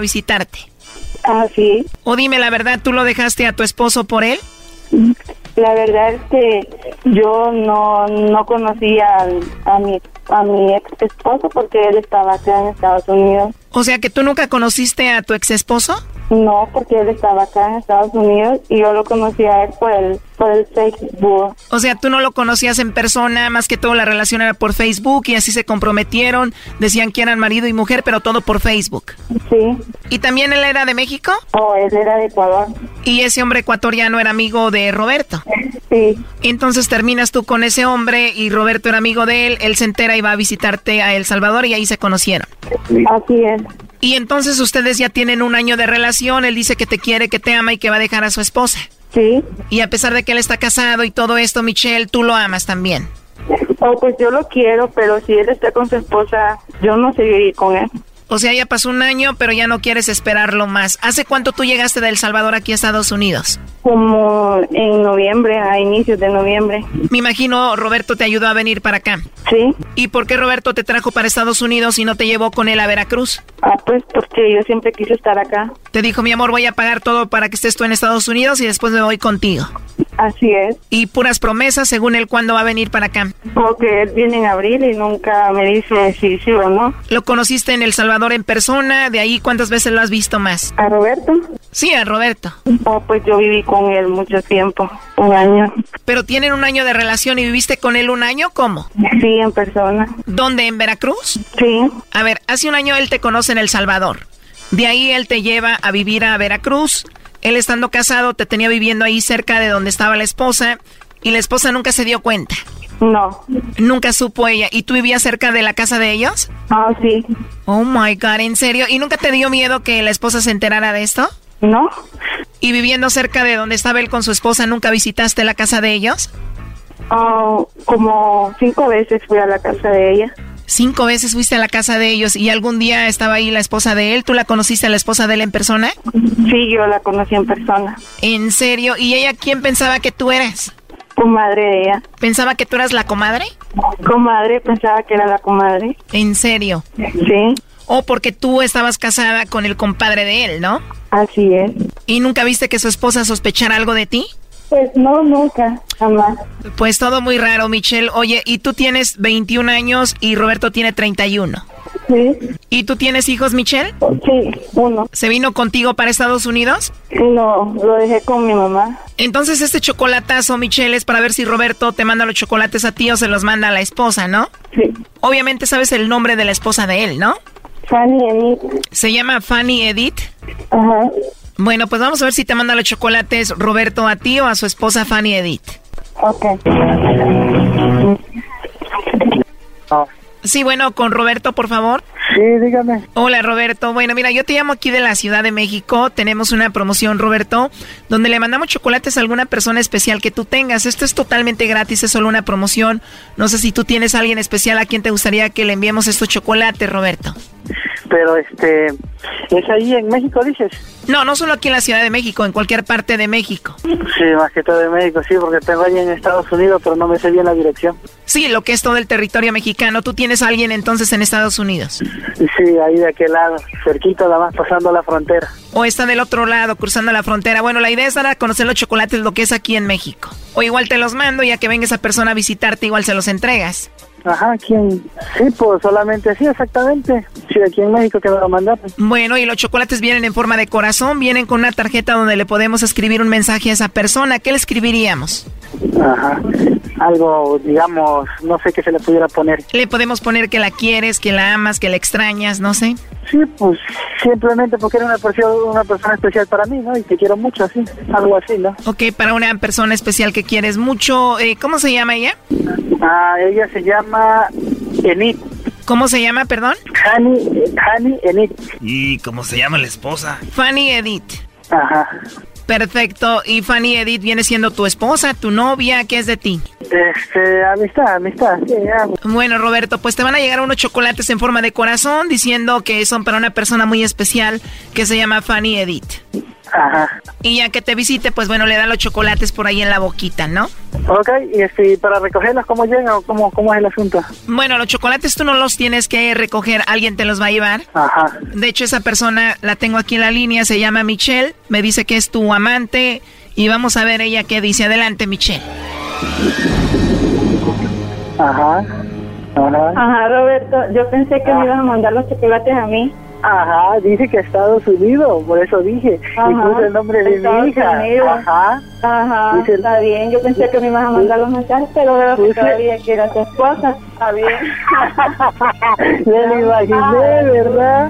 Ah, sí. O dime la verdad, ¿tú lo dejaste a tu esposo por él? La verdad es que yo no, no conocía a, mi, a mi ex esposo porque él estaba acá en Estados Unidos. O sea, que tú nunca conociste a tu ex esposo. No, porque él estaba acá en Estados Unidos y yo lo conocí a él por el, por el Facebook. O sea, tú no lo conocías en persona, más que todo la relación era por Facebook y así se comprometieron, decían que eran marido y mujer, pero todo por Facebook. Sí. ¿Y también él era de México? Oh, él era de Ecuador. ¿Y ese hombre ecuatoriano era amigo de Roberto? Sí. Entonces terminas tú con ese hombre y Roberto era amigo de él, él se entera y va a visitarte a El Salvador y ahí se conocieron. Así es. Y entonces ustedes ya tienen un año de relación, él dice que te quiere, que te ama y que va a dejar a su esposa. Sí. Y a pesar de que él está casado y todo esto, Michelle, tú lo amas también. Oh, pues yo lo quiero, pero si él está con su esposa, yo no seguiría con él. O sea, ya pasó un año, pero ya no quieres esperarlo más. ¿Hace cuánto tú llegaste de El Salvador aquí a Estados Unidos? Como en noviembre, a inicios de noviembre. Me imagino Roberto te ayudó a venir para acá. Sí. ¿Y por qué Roberto te trajo para Estados Unidos y no te llevó con él a Veracruz? Ah, pues porque yo siempre quise estar acá. Te dijo, mi amor, voy a pagar todo para que estés tú en Estados Unidos y después me voy contigo. Así es. Y puras promesas según él cuándo va a venir para acá. Porque él viene en abril y nunca me dice si sí o no. ¿Lo conociste en El Salvador en persona? ¿De ahí cuántas veces lo has visto más? ¿A Roberto? Sí, a Roberto. Oh, pues yo viví con él mucho tiempo, un año. ¿Pero tienen un año de relación y viviste con él un año? ¿Cómo? Sí, en persona. ¿Dónde? ¿En Veracruz? Sí. A ver, hace un año él te conoce en El Salvador. De ahí él te lleva a vivir a Veracruz. Él estando casado te tenía viviendo ahí cerca de donde estaba la esposa y la esposa nunca se dio cuenta. No. Nunca supo ella. ¿Y tú vivías cerca de la casa de ellos? Ah, sí. Oh my God, ¿en serio? ¿Y nunca te dio miedo que la esposa se enterara de esto? No. ¿Y viviendo cerca de donde estaba él con su esposa, nunca visitaste la casa de ellos? Oh, como cinco veces fui a la casa de ella. Cinco veces fuiste a la casa de ellos y algún día estaba ahí la esposa de él. ¿Tú la conociste a la esposa de él en persona? Sí, yo la conocí en persona. ¿En serio? ¿Y ella quién pensaba que tú eras? Comadre de ella. ¿Pensaba que tú eras la comadre? Comadre, pensaba que era la comadre. ¿En serio? Sí. O porque tú estabas casada con el compadre de él, ¿no? Así es. ¿Y nunca viste que su esposa sospechara algo de ti? Pues no, nunca, jamás. Pues todo muy raro, Michelle. Oye, y tú tienes 21 años y Roberto tiene 31. Sí. ¿Y tú tienes hijos, Michelle? Sí, uno. ¿Se vino contigo para Estados Unidos? No, lo dejé con mi mamá. Entonces este chocolatazo, Michelle, es para ver si Roberto te manda los chocolates a ti o se los manda a la esposa, ¿no? Sí. Obviamente sabes el nombre de la esposa de él, ¿no? Fanny Edith. ¿Se llama Fanny Edith? Ajá. Bueno, pues vamos a ver si te manda los chocolates Roberto a ti o a su esposa Fanny Edith. Ok. Sí, bueno, con Roberto, por favor. Sí, dígame. Hola, Roberto. Bueno, mira, yo te llamo aquí de la Ciudad de México. Tenemos una promoción, Roberto, donde le mandamos chocolates a alguna persona especial que tú tengas. Esto es totalmente gratis, es solo una promoción. No sé si tú tienes a alguien especial a quien te gustaría que le enviemos estos chocolates, Roberto. Pero este, ¿es ahí en México, dices? No, no solo aquí en la Ciudad de México, en cualquier parte de México. Sí, más que todo de México, sí, porque tengo ahí en Estados Unidos, pero no me sé bien la dirección. Sí, lo que es todo el territorio mexicano. ¿Tú tienes a alguien entonces en Estados Unidos? Sí, ahí de aquel lado, cerquita, nada más pasando la frontera. O está del otro lado, cruzando la frontera. Bueno, la idea es dar a conocer los chocolates, lo que es aquí en México. O igual te los mando, ya que venga esa persona a visitarte, igual se los entregas. Ajá, ¿quién? Sí, pues solamente sí, exactamente. Sí, aquí en México que me lo mandaron. Bueno, y los chocolates vienen en forma de corazón, vienen con una tarjeta donde le podemos escribir un mensaje a esa persona. ¿Qué le escribiríamos? Ajá. Algo, digamos, no sé qué se le pudiera poner. Le podemos poner que la quieres, que la amas, que la extrañas, no sé. Sí, pues simplemente porque era una persona, una persona especial para mí, ¿no? Y te quiero mucho, así, algo así, ¿no? Ok, para una persona especial que quieres mucho, eh, ¿cómo se llama ella? Ah, ella se llama Enid. ¿Cómo se llama, perdón? Hani, Hani Enid. ¿Y cómo se llama la esposa? Fanny Edith. Ajá. Perfecto. ¿Y Fanny Edith viene siendo tu esposa, tu novia? ¿Qué es de ti? Este, amistad, amistad, sí, amo. Bueno, Roberto, pues te van a llegar unos chocolates en forma de corazón diciendo que son para una persona muy especial que se llama Fanny Edith. Ajá. Y ya que te visite, pues bueno, le dan los chocolates por ahí en la boquita, ¿no? Ok, y este, para recogerlos, ¿cómo llegan o cómo, cómo es el asunto? Bueno, los chocolates tú no los tienes que recoger, alguien te los va a llevar. Ajá. De hecho, esa persona la tengo aquí en la línea, se llama Michelle, me dice que es tu amante y vamos a ver ella qué dice. Adelante, Michelle. Ajá. Ajá. Ajá, Roberto, yo pensé que me iban a mandar los chocolates a mí. Ajá, dice que Estados Unidos, por eso dije. Y Ajá, puse el nombre de Estados mi hija. Unidos. Ajá. Ajá, Dice- está bien. Yo pensé que me iban a mandar los mensajes, pero veo que todavía que era tu esposa. Está bien. Me lo imaginé, ¿verdad?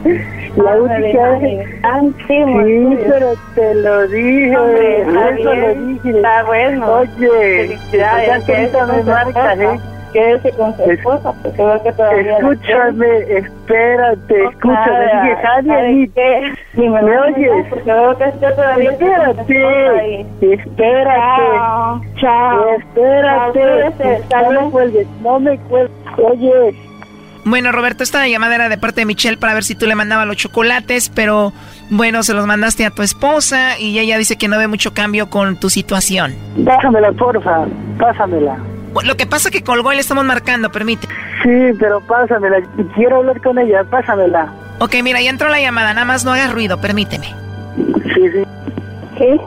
La Ah, única vez. imaginé. Sí, pero te lo dije. Hombre, está eso bien, lo dije. está bueno. Oye, Felicidades, ya que ahorita me marcas. ¿eh? Quédese con su esposa, porque veo que todavía Escúchame, espérate, escúchame. Nada, Dije, Jani, ¿sabe ahí. qué? Ni me ¿Me oyes? Porque veo que usted todavía Espérate, espérate. Chao, chao. Espérate. No me cuelgues, no me cuelgues. Oye, Bueno, Roberto, esta llamada era de parte de Michelle para ver si tú le mandabas los chocolates, pero bueno, se los mandaste a tu esposa y ella dice que no ve mucho cambio con tu situación. pásamela, porfa, pásamela. Lo que pasa que colgó y le estamos marcando, permite. Sí, pero pásamela. Quiero hablar con ella, pásamela. Ok, mira, ya entró la llamada, nada más no hagas ruido, permíteme. Sí, sí. ¿Qué?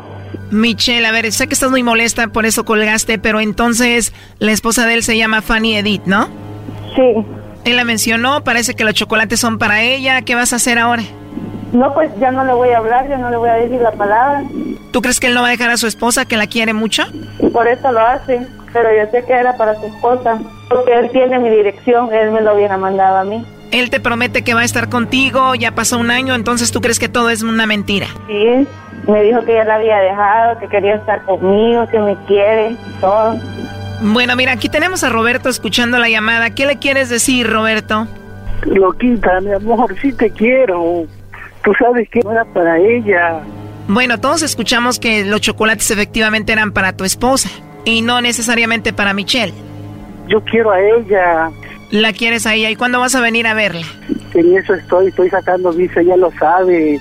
Michelle, a ver, sé que estás muy molesta, por eso colgaste, pero entonces la esposa de él se llama Fanny Edith, ¿no? Sí. Él la mencionó, parece que los chocolates son para ella, ¿qué vas a hacer ahora? No, pues ya no le voy a hablar, ya no le voy a decir la palabra. ¿Tú crees que él no va a dejar a su esposa, que la quiere mucho? Por eso lo hace. Pero yo sé que era para su esposa. Porque él tiene mi dirección, él me lo hubiera mandado a mí. Él te promete que va a estar contigo, ya pasó un año, entonces tú crees que todo es una mentira. Sí, me dijo que ya la había dejado, que quería estar conmigo, que me quiere, todo. Bueno, mira, aquí tenemos a Roberto escuchando la llamada. ¿Qué le quieres decir, Roberto? Loquita, mi amor, sí te quiero. Tú sabes que no era para ella. Bueno, todos escuchamos que los chocolates efectivamente eran para tu esposa y no necesariamente para Michelle. Yo quiero a ella. La quieres a ella. ¿Y cuándo vas a venir a verla? En eso estoy, estoy sacando visa, ella lo sabe.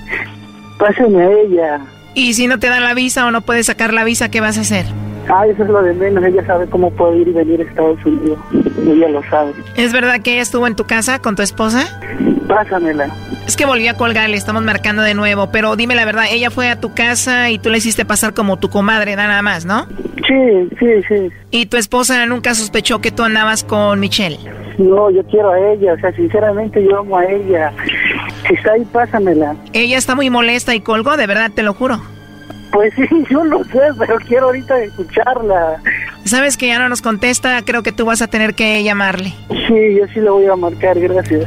Pásame a ella. Y si no te dan la visa o no puedes sacar la visa, ¿qué vas a hacer? Ah, eso es lo de menos. Ella sabe cómo puedo ir y venir a Estados Unidos. Ella lo sabe. ¿Es verdad que ella estuvo en tu casa con tu esposa? Pásamela. Es que volví a colgar, le estamos marcando de nuevo, pero dime la verdad, ella fue a tu casa y tú le hiciste pasar como tu comadre, nada más, ¿no? Sí, sí, sí. ¿Y tu esposa nunca sospechó que tú andabas con Michelle? no, yo quiero a ella, o sea, sinceramente yo amo a ella. Si está ahí, pásamela. Ella está muy molesta y colgó, de verdad, te lo juro. Pues sí, yo lo sé, pero quiero ahorita escucharla. Sabes que ya no nos contesta, creo que tú vas a tener que llamarle. Sí, yo sí lo voy a marcar, gracias.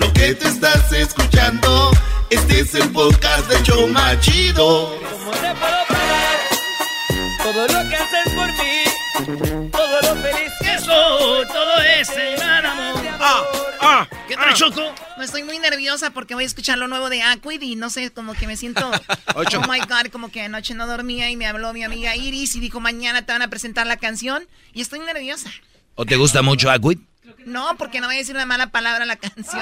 Lo que te estás escuchando, este es el podcast de Choma Chido. ¿Cómo te puedo pagar? Todo lo que haces por mí, todo lo feliz que Eso, todo ese gran amor. Ah, ah, ¿Qué tal, Choco? No estoy muy nerviosa porque voy a escuchar lo nuevo de Aquid y no sé, como que me siento. Ocho. Oh my God, como que anoche no dormía y me habló mi amiga Iris y dijo mañana te van a presentar la canción y estoy nerviosa. ¿O te gusta mucho Aquid? No, porque no voy a decir una mala palabra a la canción.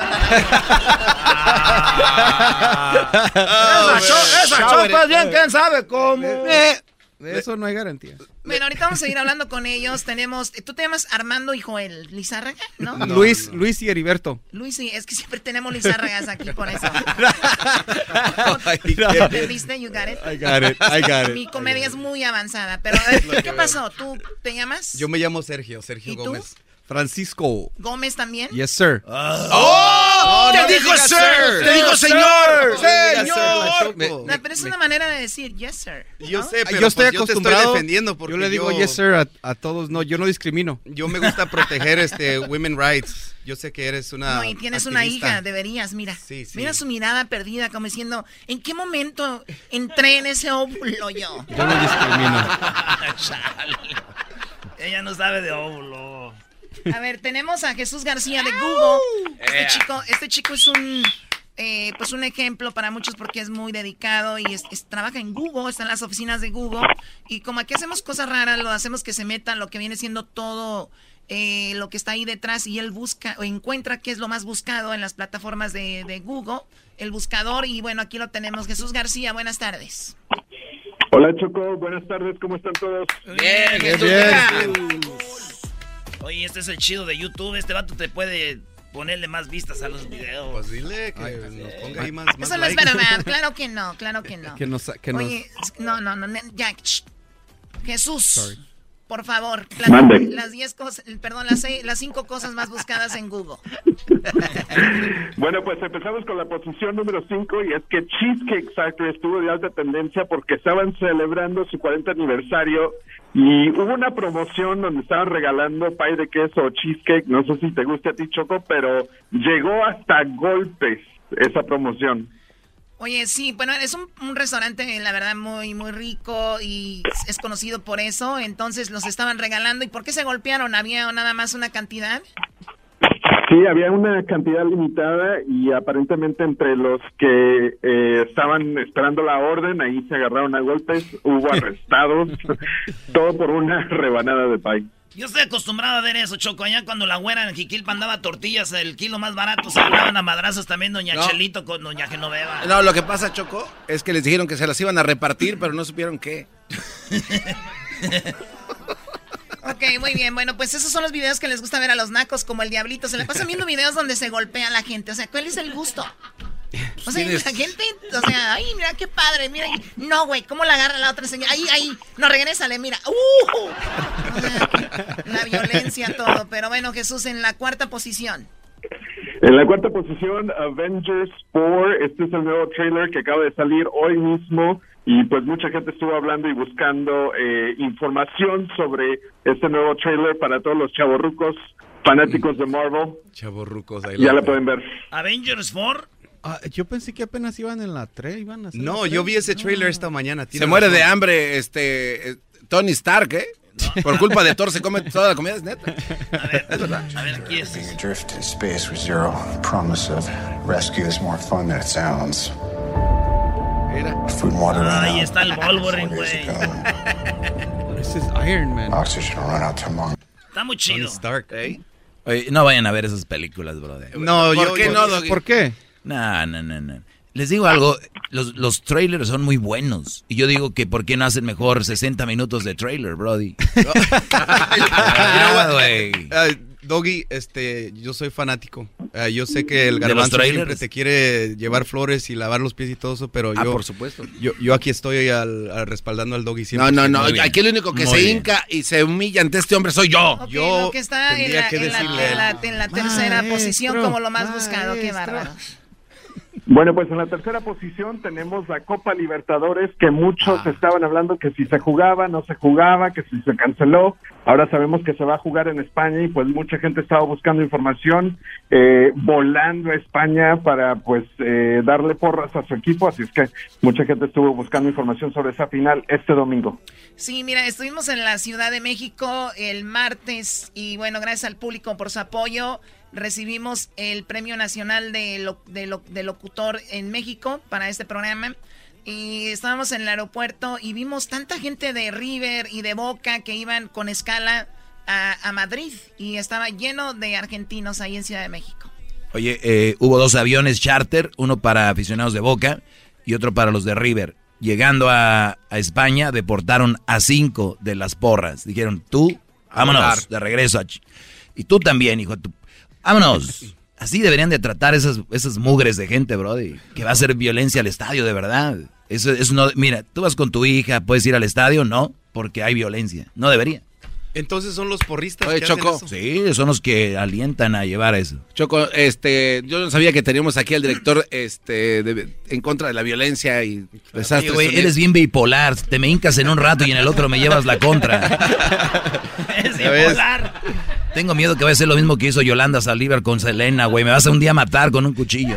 esa cho- esa chopa es bien, quién sabe cómo. Eh, de eso no hay garantía. Bueno, ahorita vamos a seguir hablando con ellos. Tenemos, tú te llamas Armando y Joel Lizárraga, ¿no? Luis, Luis y Heriberto. Luis, sí, es que siempre tenemos Lizárragas aquí por eso. ¿Entendiste? You got it. I got it, I got it. Mi comedia es muy avanzada, pero a ver, ¿qué pasó? ¿Tú te llamas? Yo me llamo Sergio, Sergio ¿Y tú? Francisco. Gómez también. Yes, sir. ¡Oh! ¡Te no dijo digas sir! ¡Te dijo señor! ¡Señor! Me- No, pero es una manera de decir yes, sir. Yo ¿no? sé, pero yo estoy pues yo te estoy acostumbrado. defendiendo porque yo le digo yo- yes, sir a, a todos. No, yo no discrimino. Yo me gusta proteger este women rights. Yo sé que eres una No, y tienes una hija, deberías, mira. Sí, sí. Mira su mirada perdida, como diciendo, ¿en qué momento entré en ese óvulo yo? Yo no discrimino. Chale. Ella no sabe de óvulo. A ver, tenemos a Jesús García de Google. Este Ea. chico, este chico es un eh, pues un ejemplo para muchos porque es muy dedicado y es- es- trabaja en Google, está en las oficinas de Google. Y como aquí hacemos cosas raras, lo hacemos que se metan lo que viene siendo todo eh, lo que está ahí detrás y él busca o encuentra qué es lo más buscado en las plataformas de, de Google, el buscador. Y bueno, aquí lo tenemos. Jesús García, buenas tardes. Hola Choco, buenas tardes, ¿cómo están todos? Bien, Bien, bien. Oye, este es el chido de YouTube. Este vato te puede ponerle más vistas a los videos. Pues dile que nos ponga ahí más, más Eso no es likes. verdad, claro que no, claro que no. Que nos- que nos- Oye, no, no, no, ya, shh. Jesús, Sorry. Por favor, las, Mande. las diez cosas, perdón, las, seis- las cinco cosas más buscadas en Google. Bueno, pues empezamos con la posición número 5 y es que Cheesecake Factory estuvo de alta tendencia porque estaban celebrando su 40 aniversario y hubo una promoción donde estaban regalando pay de queso o cheesecake, no sé si te gusta a ti Choco, pero llegó hasta golpes esa promoción. Oye, sí, bueno, es un, un restaurante, la verdad, muy, muy rico y es conocido por eso. Entonces los estaban regalando. ¿Y por qué se golpearon? ¿Había nada más una cantidad? Sí, había una cantidad limitada y aparentemente entre los que eh, estaban esperando la orden, ahí se agarraron a golpes, hubo arrestados, todo por una rebanada de pay. Yo estoy acostumbrado a ver eso, Choco. Allá cuando la güera en Jiquilpa andaba tortillas, el kilo más barato, se agarraban a madrazos también Doña No. Chelito con Doña Genoveva. No, lo que pasa, Choco, es que les dijeron que se las iban a repartir, pero no supieron qué. Ok, muy bien. Bueno, pues esos son los videos que les gusta ver a los nacos, como el diablito. Se le pasan viendo videos donde se golpea a la gente. O sea, ¿cuál es el gusto? O sea, la gente, o sea, ay, mira qué padre, mira. No, güey, ¿cómo la agarra la otra señora? Ahí, ahí, no, regrésale, mira. ¡Uh! O sea, la violencia, todo. Pero bueno, Jesús, en la cuarta posición. En la cuarta posición, Avengers 4, este es el nuevo trailer que acaba de salir hoy mismo y pues mucha gente estuvo hablando y buscando eh, información sobre este nuevo trailer para todos los chavorrucos fanáticos de Marvel. Chavorrucos, ahí Ya lo la pueden ver. Avengers 4. Ah, yo pensé que apenas iban en la 3, iban a hacer No, yo vi ese trailer esta mañana. Se muere razón. de hambre este eh, Tony Stark, ¿eh? Por culpa de Thor se come toda la comida, es neta. A ver, aquí es. Being adrift in space with zero promise of rescue is more fun than it sounds. Food and water run Ahí está el Wolverine, güey. Ese es Iron Man. Oxygen will run out tomorrow. Está muy chido. Stark. ¿Eh? Oye, no vayan a ver esas películas, brother. No, ¿Por yo, qué yo- no? ¿Por qué? No, no, no, no. Les digo algo, los, los trailers son muy buenos. Y yo digo que ¿por qué no hacen mejor 60 minutos de trailer, brody? Ah. Ah, Doggy, este, yo soy fanático. Ah, yo sé que el ¿De los garbanzo siempre te quiere llevar flores y lavar los pies y todo eso, pero Ah, yo... por supuesto. Yo, yo aquí estoy al, al respaldando al Doggy siempre. No, no, no. Aquí el único que Muy se bien. hinca y se humilla ante este hombre soy yo. Ok, Yo lo que está en la, que en la- decirle a en él. la- en la tercera Maestro, posición como lo más buscado. Qué bárbaro. Bueno, pues en la tercera posición tenemos la Copa Libertadores, que muchos estaban hablando que si se jugaba, no se jugaba, que si se canceló. Ahora sabemos que se va a jugar en España y pues mucha gente estaba buscando información, eh, volando a España para pues eh, darle porras a su equipo, así es que mucha gente estuvo buscando información sobre esa final este domingo. Sí, mira, estuvimos en la Ciudad de México el martes y bueno, gracias al público por su apoyo. Recibimos el Premio Nacional de, lo- de lo- de Locutor en México para este programa. Y estábamos en el aeropuerto y vimos tanta gente de River y de Boca que iban con escala a, a Madrid. Y estaba lleno de argentinos ahí en Ciudad de México. Oye, eh, hubo dos aviones charter, uno para aficionados de Boca y otro para los de River. Llegando a, a España, deportaron a cinco de las porras. Dijeron, tú, vámonos, de regreso. a Ch- y tú también, hijo tu... Vámonos. Así deberían de tratar esas, esas mugres de gente, brody. Que va a ser violencia al estadio, de verdad. Eso, eso no... Mira, tú vas con tu hija, ¿puedes ir al estadio? No, porque hay violencia. No debería. Entonces son los porristas Oye, que hacen Choco. eso. Sí, son los que alientan a llevar eso. Choco, este, yo no sabía que teníamos aquí al director, este, de- en contra de la violencia y desastres. Oye, güey, eres bien bipolar. Te me hincas en un rato y en el otro me llevas la contra. Es bipolar. Tengo miedo que vaya a ser lo mismo que hizo Yolanda Saldívar con Selena, güey. Me vas a un día matar con un cuchillo.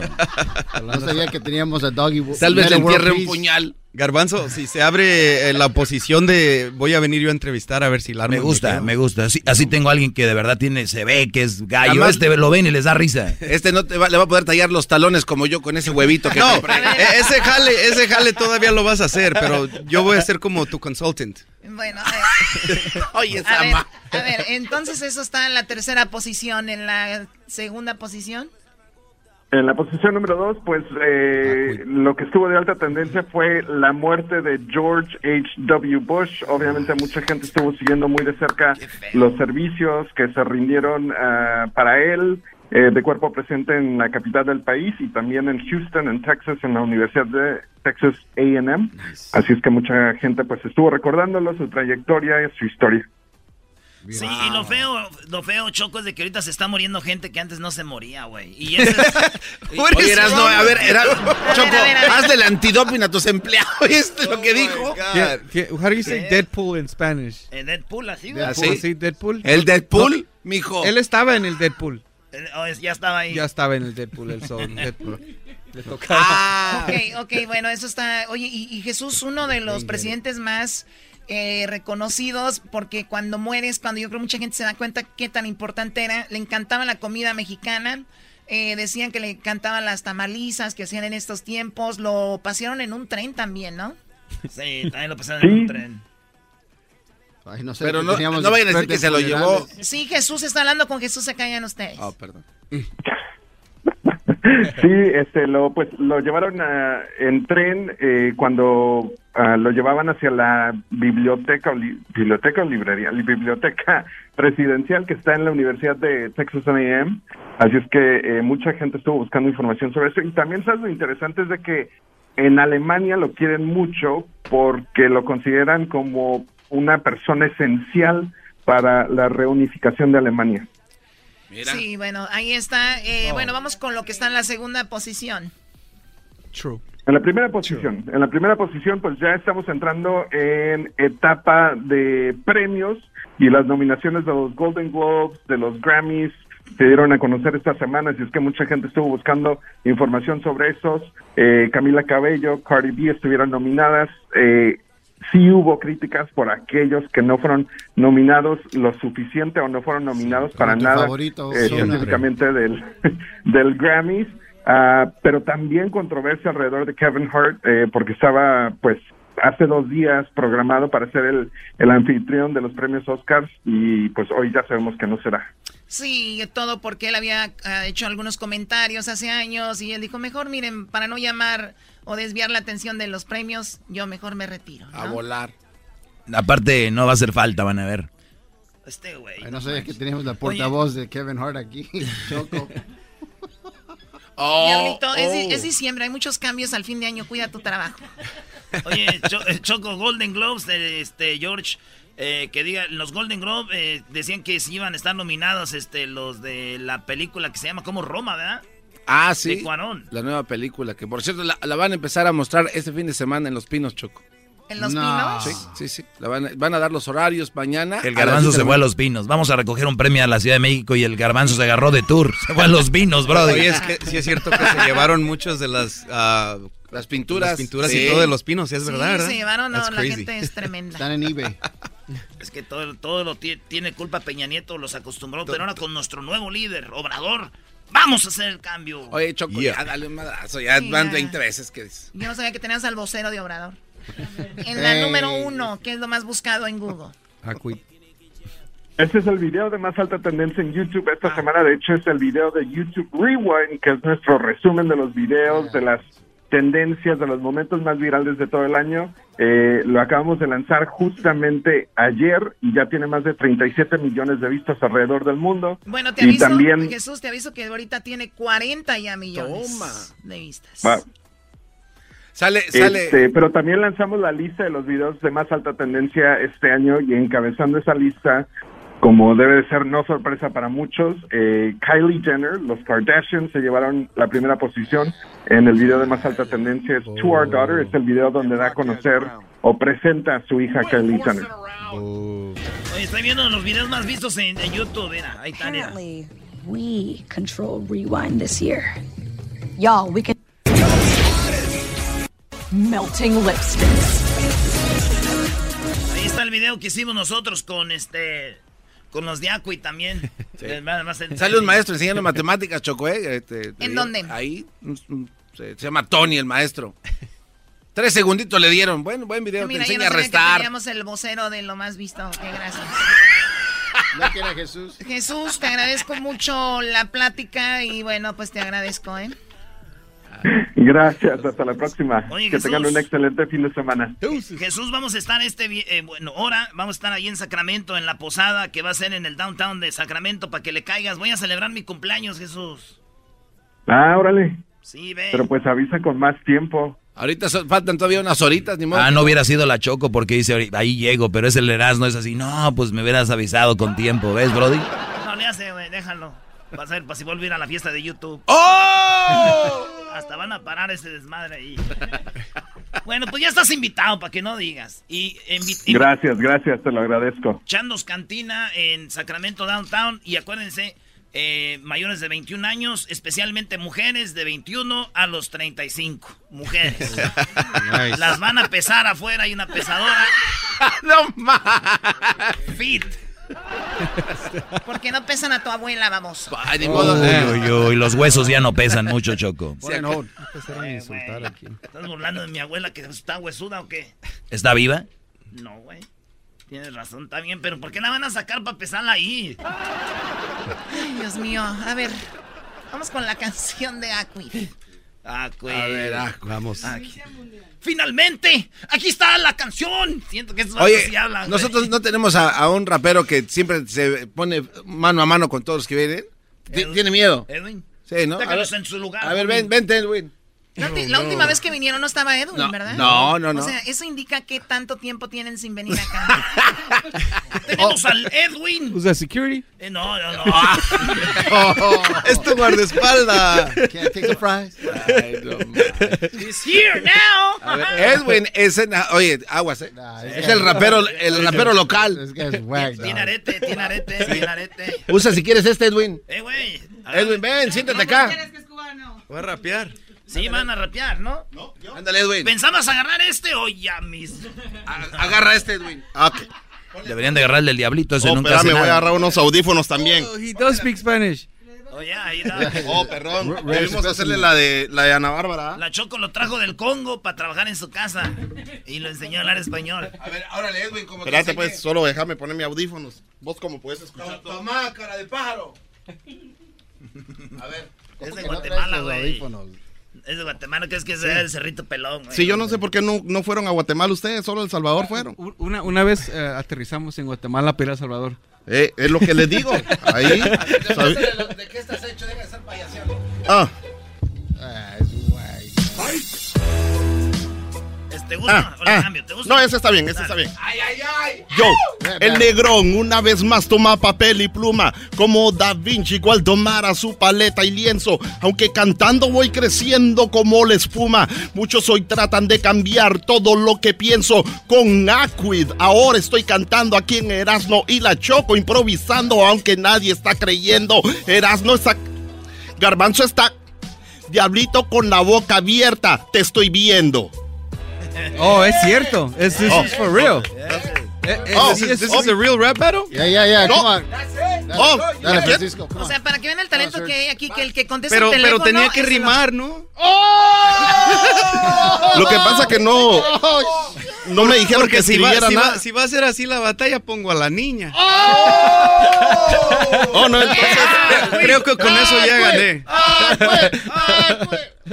No sabía que teníamos a Doggy. Tal vez le entierre un puñal. Garbanzo, si se abre eh, la posición de voy a venir yo a entrevistar a ver si la Me gusta, me gusta. Así, así tengo a alguien que de verdad tiene, se ve que es gallo. Además- este lo ven y les da risa. Este no te va, le va a poder tallar los talones como yo con ese huevito que No, compré. e- ese jale, ese jale todavía lo vas a hacer, pero yo voy a ser como tu consultant. Bueno, eh, Oye, a ver, Sama. a ver, entonces eso está en la tercera posición, en la segunda posición. En la posición número dos, pues eh, lo que estuvo de alta tendencia fue la muerte de George H.W. Bush. Obviamente mucha gente estuvo siguiendo muy de cerca los servicios que se rindieron ah, para él eh, de cuerpo presente en la capital del país y también en Houston, en Texas, en la Universidad de Texas A&M. Así es que mucha gente pues estuvo recordándolo, su trayectoria y su historia. Sí, y lo feo, lo feo, Choco, es de que ahorita se está muriendo gente que antes no se moría, güey. Y ese es... Oye, Erasno, a ver, era, Choco, a ver, a ver. hazle el antidoping a tus empleados. ¿Viste lo que dijo? ¿Qué- qué- how do you say Deadpool in Spanish? En Deadpool, así, güey. ¿Ah, Deadpool. ¿El Deadpool, No, mijo? Él estaba en el Deadpool. Oh, es- ya estaba ahí. Ya estaba en el Deadpool, el son Deadpool. Le tocaba. Ah, Ok, ok, bueno, eso está. Oye, y, y Jesús, uno de los presidentes más eh, reconocidos, porque cuando mueres, cuando yo creo mucha gente se da cuenta qué tan importante era, le encantaba la comida mexicana. eh, decían que le encantaban las tamalizas que hacían en estos tiempos. Lo pasearon en un tren también, ¿no? Sí, también lo pasaron Sí. en un tren. Ay, no sé, Pero no, no vayan a decir que se lo llevó. Sí, Jesús está hablando con Jesús, se callan ustedes. Oh, perdón. Sí, este, lo, pues, lo llevaron a- en tren eh, cuando ah, lo llevaban hacia la biblioteca, o li- biblioteca o librería, la biblioteca presidencial que está en la Universidad de Texas A&M. Así es que eh, mucha gente estuvo buscando información sobre eso. Y también, ¿sabes? Lo interesante es de que en Alemania lo quieren mucho porque lo consideran como una persona esencial para la reunificación de Alemania. Mira. Sí, bueno, ahí está. Eh, Bueno, vamos con lo que está en la segunda posición. True. En la primera posición, en la primera posición, pues ya estamos entrando en etapa de premios y las nominaciones de los Golden Globes, de los Grammys, se dieron a conocer esta semana, así es que mucha gente estuvo buscando información sobre esos. Eh, Camila Cabello, Cardi B estuvieron nominadas. Eh, sí hubo críticas por aquellos que no fueron nominados lo suficiente o no fueron nominados para nada favorito, eh, específicamente del, del Grammys. Ah, pero también controversia alrededor de Kevin Hart, eh, porque estaba, pues, hace dos días programado para ser el, el anfitrión de los premios Oscars y, pues, hoy ya sabemos que no será. Sí, todo porque él había ah, hecho algunos comentarios hace años y él dijo, mejor miren, para no llamar o desviar la atención de los premios, yo mejor me retiro. A volar. Aparte, no va a hacer falta, van a ver. Este güey. No sabía que teníamos la portavoz de Kevin Hart aquí. Choco. Oh, Diablito, es, di- es diciembre, hay muchos cambios al fin de año, cuida tu trabajo. Oye, Cho- eh, Choco, Golden Globes, de este, George, eh, que diga, los Golden Globes eh, decían que sí iban a estar nominados este, los de la película que se llama como Roma, ¿verdad? Ah, sí. De Cuarón. La nueva película, que por cierto la, la van a empezar a mostrar este fin de semana en Los Pinos, Choco. ¿En Los No. Pinos? Sí, sí, sí. La van, a, van a dar los horarios mañana. El garbanzo 10 de se fue a los pinos. Vamos a recoger un premio a la Ciudad de México y el garbanzo se agarró de tour. Se fue a los pinos, brother. Oye, es que sí es cierto que se llevaron muchas de las... ah, las pinturas. Las pinturas Sí. y todo de los pinos, sí, es Sí, verdad, ¿verdad? se llevaron, no, That's la crazy. gente es tremenda. Están en eBay. Es que todo, todo lo tie- tiene culpa Peña Nieto, los acostumbró, pero ahora con nuestro nuevo líder, Obrador, vamos a hacer el cambio. Oye, Choco, ya dale un madrazo. Ya Sí, van ya. 20 veces que dices. Yo no sabía que tenías al vocero de Obrador. En la número uno, que es lo más buscado en Google. Este es el video de más alta tendencia en YouTube esta semana. De hecho, es el video de YouTube Rewind, que es nuestro resumen de los videos, de las tendencias, de los momentos más virales de todo el año. Eh, lo acabamos de lanzar justamente ayer y ya tiene más de 37 millones de vistas alrededor del mundo. Bueno, te y aviso, también Jesús, te aviso que ahorita tiene 40 ya millones de vistas. va, Sale, Este, pero también lanzamos la lista de los videos de más alta tendencia este año y encabezando esa lista, como debe de ser no sorpresa para muchos, eh, Kylie Jenner, los Kardashians se llevaron la primera posición en el video de más alta tendencia, es To Our Daughter, es el video donde da a conocer o presenta a su hija Kylie Jenner. Oye, estoy viendo los videos más vistos en, en YouTube, mira, ahí está, we control rewind this year. Y'all, we can. Melting lipsticks. Ahí está el video que hicimos nosotros con este, con los de Acui también. Eh, más- más en- Sale un maestro enseñando matemáticas, Choco, ¿eh? Este, te ¿En digo, dónde? Ahí. un- un- Se, se llama Tony, el maestro. Tres segunditos le dieron. Buen, buen video. Mira, te yo no enseña a que restar. teníamos el vocero de lo más visto. Qué gracias. No quiera Jesús. Jesús, te agradezco mucho la plática y bueno, pues te agradezco, ¿eh? Gracias, hasta la próxima. Oye, que Jesús. tengan un excelente fin de semana. Jesús, vamos a estar este, eh, bueno, hora, vamos a estar ahí en Sacramento, en la posada que va a ser en el downtown de Sacramento para que le caigas. Voy a celebrar mi cumpleaños, Jesús. Ah, órale. Sí, ve. Pero pues avisa con más tiempo. Ahorita son- faltan todavía unas horitas, ni modo. Ah, no hubiera sido la Choco porque dice, "Ahorita- ahí llego, pero es el Erasmo, es así. No, pues me hubieras avisado con tiempo, ¿ves, Brody? No le hace, güey, déjalo. Va a ser para si vuelve a ir a la fiesta de YouTube. ¡Oh! Hasta van a parar ese desmadre ahí. bueno, pues ya estás invitado para que no digas. Y Gracias, gracias, te lo agradezco. Chandos Cantina en Sacramento Downtown. Y acuérdense, eh, mayores de 21 años, especialmente mujeres de 21 a los 35. Mujeres. Nice. Las van a pesar afuera, hay una pesadora. no más. Fit. Porque no pesan a tu abuela, vamos. Ay, ni modo. Uy, uy, uy, los huesos ya no pesan mucho, Choco. Ponen hold. Eh, güey, ¿Estás burlando de mi abuela que está huesuda o qué? ¿Está viva? No, güey. Tienes razón, está bien, pero ¿por qué la van a sacar para pesarla ahí? Ay, Dios mío. A ver, vamos con la canción de Acui. Acui. A ver, ah, Vamos. Aquí. Finalmente, aquí está la canción. Siento que Oye, sí hablan, güey. nosotros no tenemos a, a un rapero que siempre se pone mano a mano con todos los que vienen. Edwin. Tiene miedo. Edwin. Sí, ¿no? A ver, en su lugar. a ver, ven, vente, Edwin. La, última vez que vinieron no estaba Edwin, No, ¿verdad? no, no, no. O sea, eso indica que tanto tiempo tienen sin venir acá. Tenemos al Edwin. That security? Eh, no, no, no. es tu guardaespaldas. Can't take the prize. He's here now. Ver, Edwin es en- oye, aguas, eh. Nah, Es el rapero, el rapero local. Dog. Tiene arete, tiene arete, tiene arete. Usa si quieres este, Edwin. Eh, güey. Edwin, ven, siéntate acá. Voy a rapear. Sí, van a rapear, ¿no? Ándale, Edwin. ¿Pensabas agarrar este o ya mis? A- Agarra este, Edwin. Ok. Deberían de agarrarle el diablito, ese Oh, nunca espérame, hace voy a agarrar unos audífonos también. Oh, he does speak Spanish. Oye, ahí está. Oh, perdón. Debimos hacerle la de, la de Ana Bárbara. La Choco lo trajo del Congo para trabajar en su casa y lo enseñó a hablar español. A ver, órale, Edwin, como Espérate, pues, solo déjame poner mis audífonos. Vos cómo puedes escuchar todo. Tomá, cara de pájaro. A ver. Es de Guatemala, güey. Es de Guatemala, que es que es el cerrito pelón, güey. Sí, yo no sé por qué no, no fueron a Guatemala ustedes, solo El Salvador fueron. Una, una vez eh, aterrizamos en Guatemala para ir a El Salvador. Eh, es lo que les digo. Ahí. ¿De qué estás hecho? Deja de estar payaseando. Ah. ¿Te gusta? Ah, ¿O le ah. cambio? ¿Te gusta? No, ese está bien, ese está bien. ¡Ay, ay, ay! Yo, el negrón, una vez más toma papel y pluma, como Da Vinci, igual tomara su paleta y lienzo, aunque cantando voy creciendo como la espuma. Muchos hoy tratan de cambiar todo lo que pienso con Aquid. Ahora estoy cantando aquí en Erasmo y la choco improvisando, aunque nadie está creyendo. Erasmo está... Garbanzo está... Diablito con la boca abierta, te estoy viendo. Oh, es cierto. Es this Oh. is for real. Eh, eh, Oh, this is- this this is a real rap battle? Yeah, yeah, yeah. No. Come on. Oh, Dale. Francisco. Come O sea, para que vean el talento que hay aquí, que el que contesta Pero, el pero tenía que rimar, ¿no? Lo que pasa que no... No me dijeron Porque que si va, si, nada. va, si va a ser así la batalla, pongo a la niña. Oh, no, entonces... Creo que con eso ya gané.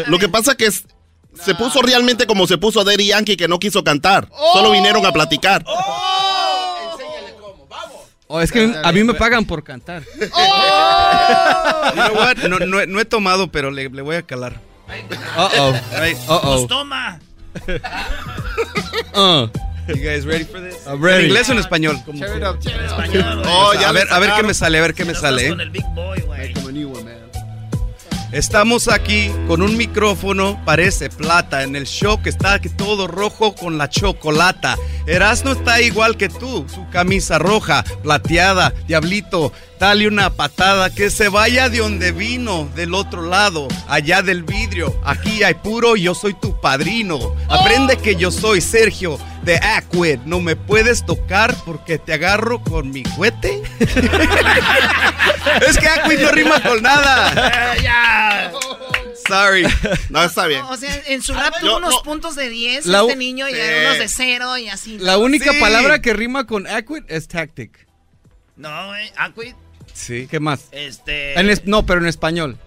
Lo que pasa que es- se puso realmente como se puso Daddy Yankee que no quiso cantar. Solo vinieron a platicar. Oh, es que a mí me pagan por cantar. You know what? No, no, no he tomado, pero le, le voy a calar. Uh-oh. Right. Uh-oh. Pues toma. Uh. You guys ready for this? I'm ready. ¿En inglés o en español? Cheer it up, cheer it up. Español, güey. Oh, ya a ver, a ver qué me sale, a ver qué me sale. con el Big Boy, güey. Come a new one, man. Estamos aquí con un micrófono, parece plata, en el show que está todo rojo con la chocolata. Erasmo está igual que tú, su camisa roja, plateada, diablito, dale una patada, que se vaya de donde vino, del otro lado, allá del vidrio. Aquí hay puro, yo soy tu padrino. Aprende que yo soy Sergio de Aquid, no me puedes tocar porque te agarro con mi cohete. es que Aquid no rima con nada. Eh, ya. Sorry. No, está bien. O sea, en su rap tuvo unos no. puntos de 10, La u- este niño, y Sí. unos de 0 y así. La única Sí. palabra que rima con Aquid es tactic. No, güey. Aquid. Sí. ¿Qué más? Este. En es- no, pero en español.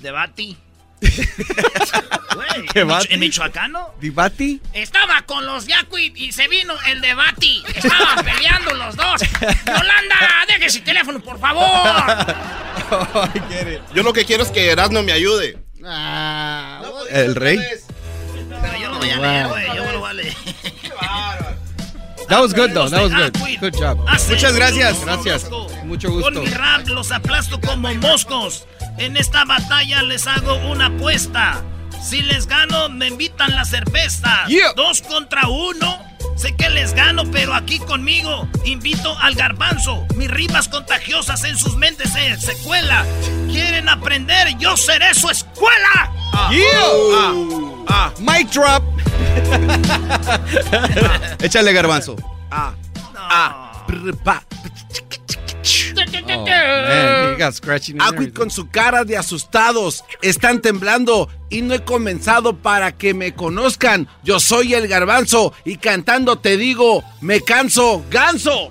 Debati. ¿Qué en, bati? Micho- en Michoacano. ¿Dibati? Estaba con los Yaquid y se vino el debati. Estaban peleando los dos. Yolanda, deje su teléfono, por favor. Yo lo que quiero es que Erasmo me ayude. Ah? El rey. Pero yo lo voy a leer, güey. Yo lo voy a leer. That was good though. That was de good. Aquid. Good job. Hace Muchas gracias. mucho Gracias. gusto. Mucho Con gusto. mi rap los aplasto como moscos. En esta batalla les hago una apuesta. Si les gano, me invitan la cerveza. Yeah. Dos contra uno. Sé que les gano, pero aquí conmigo invito al garbanzo. Mis rimas contagiosas en sus mentes se secuela. ¿Quieren aprender? Yo seré su escuela. Yeah. Ah, Mic drop. Échale garbanzo. No. Oh, man, Aquid everything. con su cara de asustados. Están temblando y no he comenzado para que me conozcan. Yo soy el garbanzo y cantando te digo, me canso, ganso.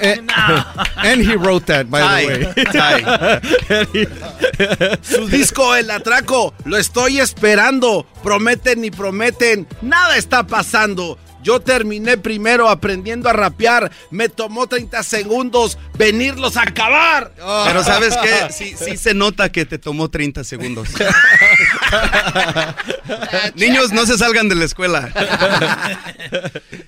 Eh, and he wrote that, by the way. Su disco El Atraco, lo estoy esperando. Prometen y prometen, nada está pasando. Yo terminé primero aprendiendo a rapear. Me tomó 30 segundos venirlos a acabar. Pero ¿sabes qué? Sí, sí se nota que te tomó 30 segundos. Niños, no se salgan de la escuela.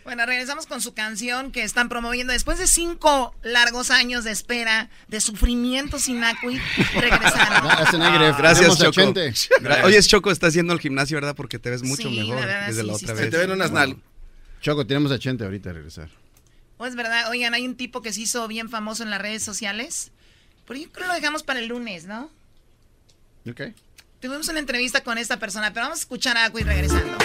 Bueno, regresamos con su canción que están promoviendo. Después de cinco largos años de espera, de sufrimiento sin Aquid, regresaron. That's a negative. Gracias, Choco. Oye, Choco, está haciendo el gimnasio, ¿verdad? Porque te ves mucho Sí, mejor verdad, desde sí, la sí, otra sí. vez. Te ven unas nal. Choco, tenemos a Chente ahorita a regresar. ¿O es verdad? Oigan, hay un tipo que se hizo bien famoso en las redes sociales. Pero yo creo que lo dejamos para el lunes, ¿no? Ok. Tuvimos una entrevista con esta persona, pero vamos a escuchar a Aquid regresando.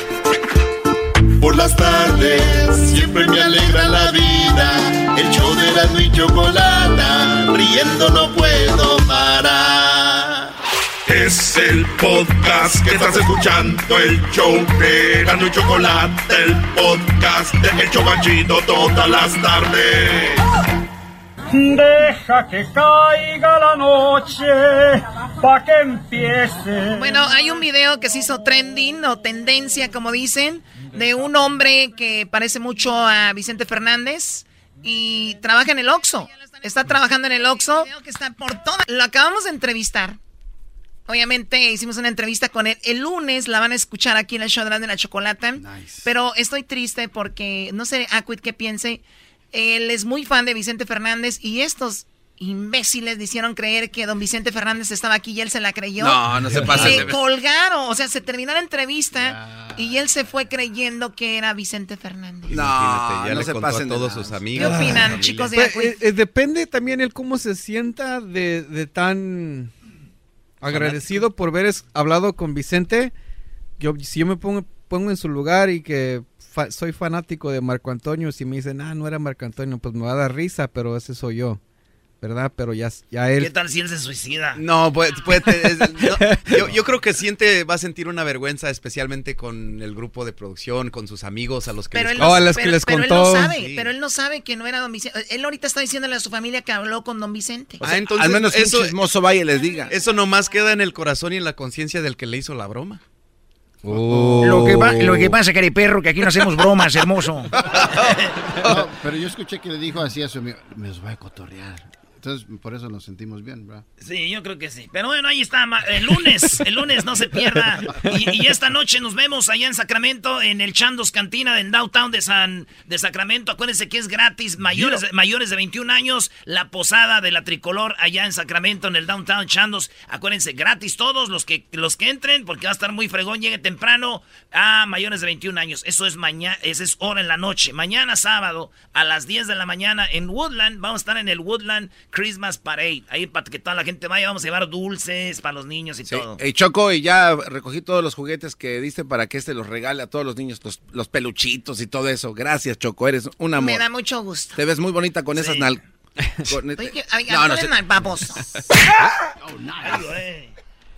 Por las tardes siempre me alegra la vida. El show de la y chocolata, riendo no puedo parar. Es el podcast que estás escuchando, el show de Gano y Chocolate, el podcast de El Chobachito todas las tardes. Deja que caiga la noche pa' que empiece. Bueno, hay un video que se hizo trending o tendencia, como dicen, de un hombre que parece mucho a Vicente Fernández y trabaja en el Oxxo. Está trabajando en el Oxxo. que está por toda... Lo acabamos de entrevistar. Obviamente hicimos una entrevista con él. El lunes la van a escuchar aquí en el show de la chocolata. Pero estoy triste porque no sé, Aquid, qué piense. Él es muy fan de Vicente Fernández y estos imbéciles le hicieron creer que don Vicente Fernández estaba aquí y él se la creyó. No, no se pasa. Se colgaron, o sea, se terminó la entrevista y él se fue creyendo que era Vicente Fernández. No, ya no le se contó pasen a todos sus ¿Qué amigos. opinan, chicos de Pues, Aquid? eh, eh, depende también el cómo se sienta de, de tan agradecido por haber hablado con Vicente. Yo, si yo me pongo, pongo en su lugar y que fa- soy fanático de Marco Antonio, si me dicen, ah, no era Marco Antonio, pues me va a dar risa, pero ese soy yo, ¿verdad? Pero ya, ya él... ¿Qué tal si él se suicida? No, pues, pues, es- no, yo, yo creo que siente, va a sentir una vergüenza, especialmente con el grupo de producción, con sus amigos, a los que Pero les él, no, Oh, a las pero- que les pero él contó. no sabe, Sí. pero él no sabe que no era don Vicente. Él ahorita está diciéndole a su familia que habló con don Vicente. Ah, entonces, Al menos que eso, un chismoso vaya y les diga. eso nomás queda en el corazón y en la conciencia del que le hizo la broma. Lo que, pa- lo que pasa, perro, que aquí no hacemos bromas, hermoso. No, pero yo escuché que le dijo así a su amigo, me los voy a cotorrear. Entonces, por eso nos sentimos bien, bro. Sí, yo creo que sí. Pero bueno, ahí está. El lunes, el lunes no se pierda. Y, y esta noche nos vemos allá en Sacramento, en el Chandos Cantina del Downtown de San de Sacramento. Acuérdense que es gratis, mayores, mayores de 21 años, la posada de la tricolor allá en Sacramento, en el Downtown Chandos. Acuérdense, gratis todos los que, los que entren, porque va a estar muy fregón. Llegue temprano a mayores de 21 años. Eso es mañana, esa es hora en la noche. Mañana sábado a las 10 de la mañana en Woodland. Vamos a estar en el Woodland Christmas Parade. Ahí para que toda la gente vaya, vamos a llevar dulces para los niños y Sí. todo. Ey, Choco, y ya recogí todos los juguetes que diste para que este los regale a todos los niños, los, los peluchitos y todo eso. Gracias, Choco, eres un amor. Me da mucho gusto. Te ves muy bonita con esas nal... con- No, no,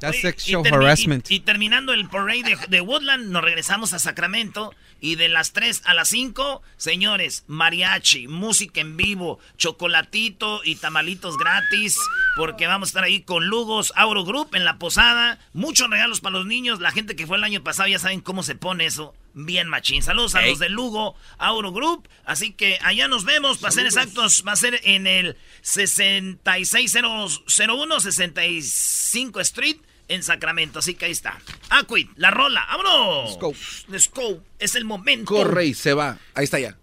That's Oye, sexual y harassment. Y, y terminando el parade de, de Woodland, nos regresamos a Sacramento. Y de las 3 a las 5, señores, mariachi, música en vivo, chocolatito y tamalitos gratis. Porque vamos a estar ahí con Lugos Auro Group en la posada. Muchos regalos para los niños. La gente que fue el año pasado ya saben cómo se pone eso. Bien machín. Saludos a los de Lugo Auro Group. Así que allá nos vemos. Para ser exactos, va a ser en el 6601 65 Street en Sacramento. Así que ahí está. Aquid, la rola. ¡Vámonos! Let's go. Let's go. Es el momento. Corre y se va. Ahí está ya.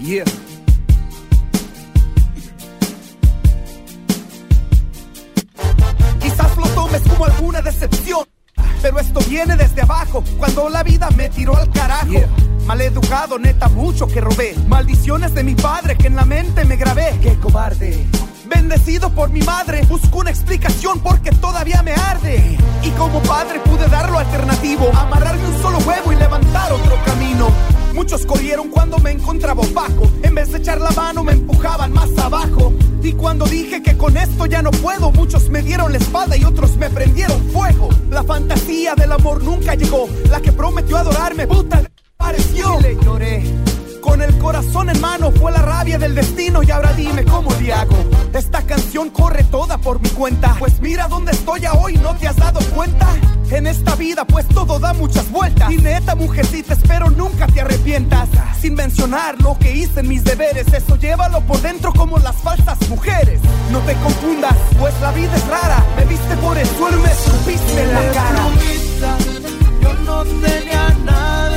Yeah. Quizás lo tomes como alguna decepción. Pero esto viene desde abajo, cuando la vida me tiró al carajo. Maleducado, neta, mucho que robé. Maldiciones de mi padre que en la mente me grabé. ¡Qué cobarde! Bendecido por mi madre, busco una explicación porque todavía me arde. Y como padre pude dar lo alternativo, amarrarme un solo huevo y levantar otro camino. Muchos corrieron cuando me encontraba opaco. En vez de echar la mano, me empujaban más abajo. Y cuando dije que con esto ya no puedo, muchos me dieron la espada y otros me prendieron fuego. La fantasía del amor nunca llegó. La que prometió adorarme, puta, le lloré. Con el corazón en mano fue la rabia del destino y ahora dime cómo le hago. Esta canción corre toda por mi cuenta. Pues mira dónde estoy hoy, ¿no te has dado cuenta? En esta vida pues todo da muchas vueltas. Y neta mujercita, espero nunca te arrepientas. Sin mencionar lo que hice en mis deberes. Eso llévalo por dentro como las falsas mujeres. No te confundas, pues la vida es rara. Me viste por el suelo y me escupiste la cara. Yo no tenía nada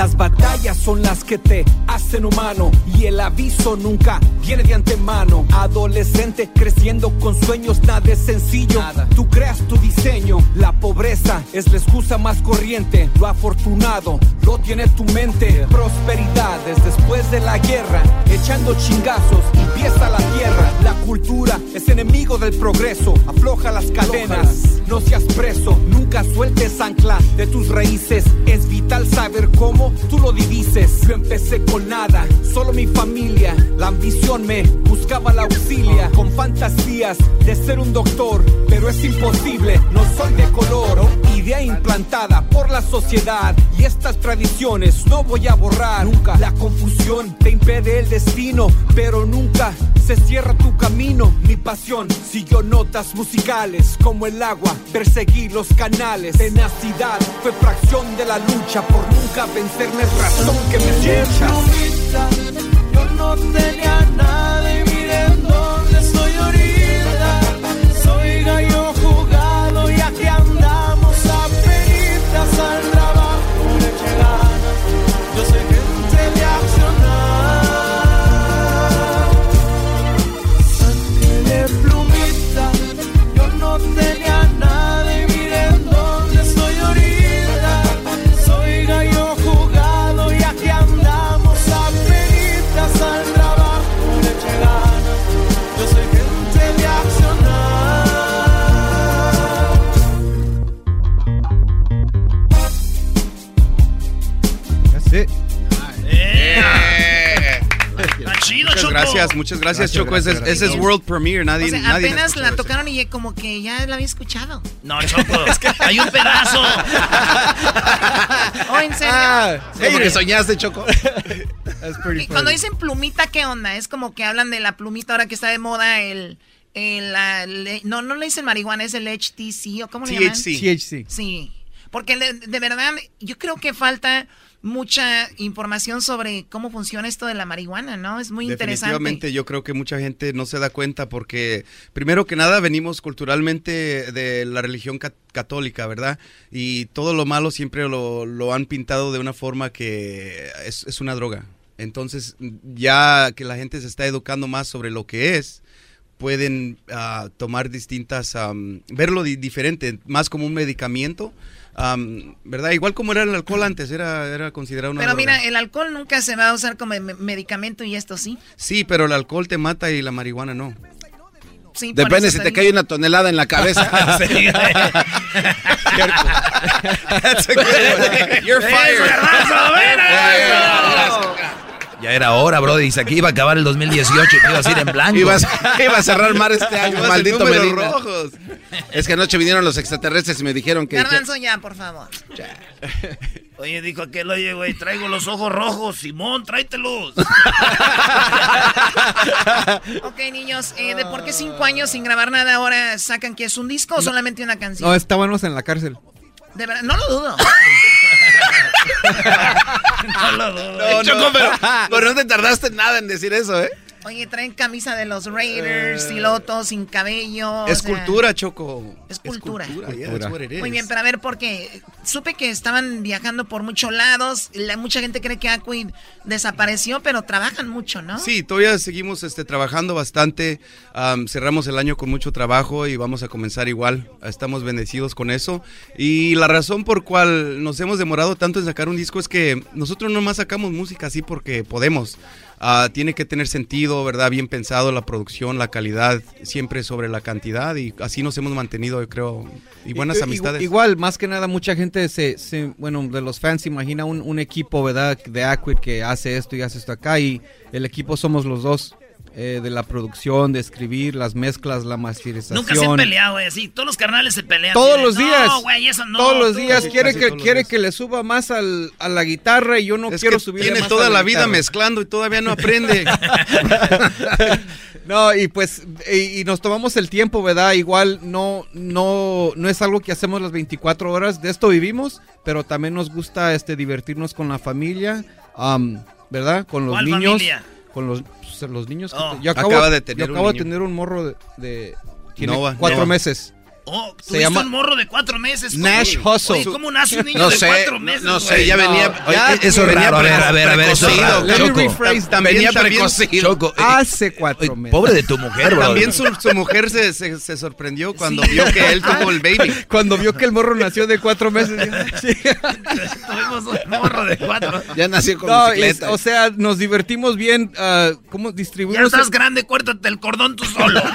Las batallas son las que te hacen humano y el aviso nunca viene de antemano. Adolescente creciendo con sueños, nada es sencillo. Tú creas tu diseño, la pobreza es la excusa más corriente. Lo afortunado lo tiene tu mente. Prosperidad es después de la guerra, echando chingazos empieza la tierra. La cultura es enemigo del progreso, afloja las cadenas. No seas preso, nunca sueltes ancla de tus raíces. Es vital saber cómo tú lo divises. Yo empecé con nada, solo mi familia. La ambición me buscaba la auxilia. Con fantasías de ser un doctor, pero es imposible, no soy de color. Idea implantada por la sociedad y estas tradiciones no voy a borrar nunca. La confusión te impede el destino, pero nunca se cierra tu camino. Mi pasión siguió notas musicales como el agua, perseguí los canales. Tenacidad fue fracción de la lucha por nunca vencerme, es razón que me escuchas. Yo no tenía nada it. Está chido, Muchas Choco. gracias, muchas gracias, Gracias, Choco. Ese, es- gracias, ese es gracias. World Premiere. Nadie, O sea, nadie apenas la eso. tocaron y como que ya la había escuchado. No, Choco. Hay un pedazo. Oh, ¿en serio? Ah, ¿Cómo que soñaste, Choco? Cuando dicen plumita, ¿qué onda? Es como que hablan de la plumita ahora que está de moda el... el, la- le- no, no le dicen marihuana, es el HTC o cómo le llaman. THC. THC. Sí, porque de, de verdad yo creo que falta mucha información sobre cómo funciona esto de la marihuana, ¿no? Es muy interesante. Definitivamente yo creo que mucha gente no se da cuenta porque primero que nada venimos culturalmente de la religión ca- católica, ¿verdad? Y todo lo malo siempre lo, lo han pintado de una forma que es, es una droga. Entonces ya que la gente se está educando más sobre lo que es, pueden ah, tomar distintas, am, verlo di- diferente, más como un medicamento. ¿Verdad? Igual como era el alcohol antes, era, era considerado una Pero droga. mira, el alcohol nunca se va a usar como me- medicamento y esto sí. Sí, pero el alcohol te mata y la marihuana no. Sí, Depende si te te cae una tonelada en la cabeza. Sí, güey. That's a good one. You're fired. Ya era hora, bro. Dice aquí iba a acabar el 2018 y te ibas a ir en blanco. Ibas, iba a cerrar mar este año, maldito Medina. rojos. Es que anoche vinieron los extraterrestres y me dijeron que... Garbanzo ya, por favor. Oye, dijo aquel, oye, güey, traigo los ojos rojos. Simón, tráetelos. Ok, niños, eh, ¿de por qué cinco años sin grabar nada ahora sacan que es un disco o solamente una canción? No, estábamos en la cárcel. De verdad, no lo dudo. No lo dudo. No, Choco, pero, pero no te tardaste nada en decir eso, ¿eh? Oye, traen camisa de los Raiders y todos sin cabello. Es o sea, cultura, Choco. Es cultura. Muy bien, pero a ver, porque supe que estaban viajando por muchos lados. La, mucha gente cree que Aquid desapareció, pero trabajan mucho, ¿no? Sí, todavía seguimos este, trabajando bastante. Am, cerramos el año con mucho trabajo y vamos a comenzar igual. Estamos bendecidos con eso. Y la razón por cual nos hemos demorado tanto en sacar un disco es que nosotros nomás sacamos música así porque podemos. Ah, tiene que tener sentido, ¿verdad? Bien pensado la producción, la calidad, siempre sobre la cantidad y así nos hemos mantenido, yo creo, y buenas amistades. Igual, más que nada, mucha gente se, se- bueno, de los fans se imagina un, un equipo, ¿verdad? De Aquid que hace esto y hace esto acá y el equipo somos los dos. Eh, de la producción, de escribir, las mezclas, la masterización. Nunca se han peleado, güey. Sí, todos los carnales se pelean. Todos así los días. No, güey, eso no. todos los tú". días Sí, quiere casi que todos los quiere días. que le suba más al, a la guitarra y yo no Es quiero que subir tiene toda la vida mezclando y todavía no aprende. no, y pues, y, y nos tomamos el tiempo, ¿verdad? Igual no, no, no es algo que hacemos las 24 horas, de esto vivimos, pero también nos gusta este divertirnos con la familia, am, ¿verdad? Con los ¿Cuál niños. familia? Con los, pues, los niños. que- Oh. yo acabo, Acaba de yo tener un acabo de niño. tener un morro de, de- tiene Nova, cuatro Nova. meses. Oh, Se tuviste llama un morro de cuatro meses. ¿cómo? Nash Hustle. Oye, ¿cómo nace un niño No de sé, cuatro no- meses? no sé, ya venía- No. ya- Eso es venía raro, a ver, a ver, a ver, eso raro. Choco. rephrase that. Venía precocido. Choco, eh, Hace cuatro meses. pobre de tu mujer, bro. También su, su mujer se, se, se sorprendió cuando vio que él tuvo el baby. Cuando vio que el morro nació de cuatro meses. Tuvimos un morro de cuatro. Ya nació con No, bicicleta. es- o sea, nos divertimos bien. ah, ¿Cómo Ya distribuimos? estás grande, cuértate el cordón tú solo.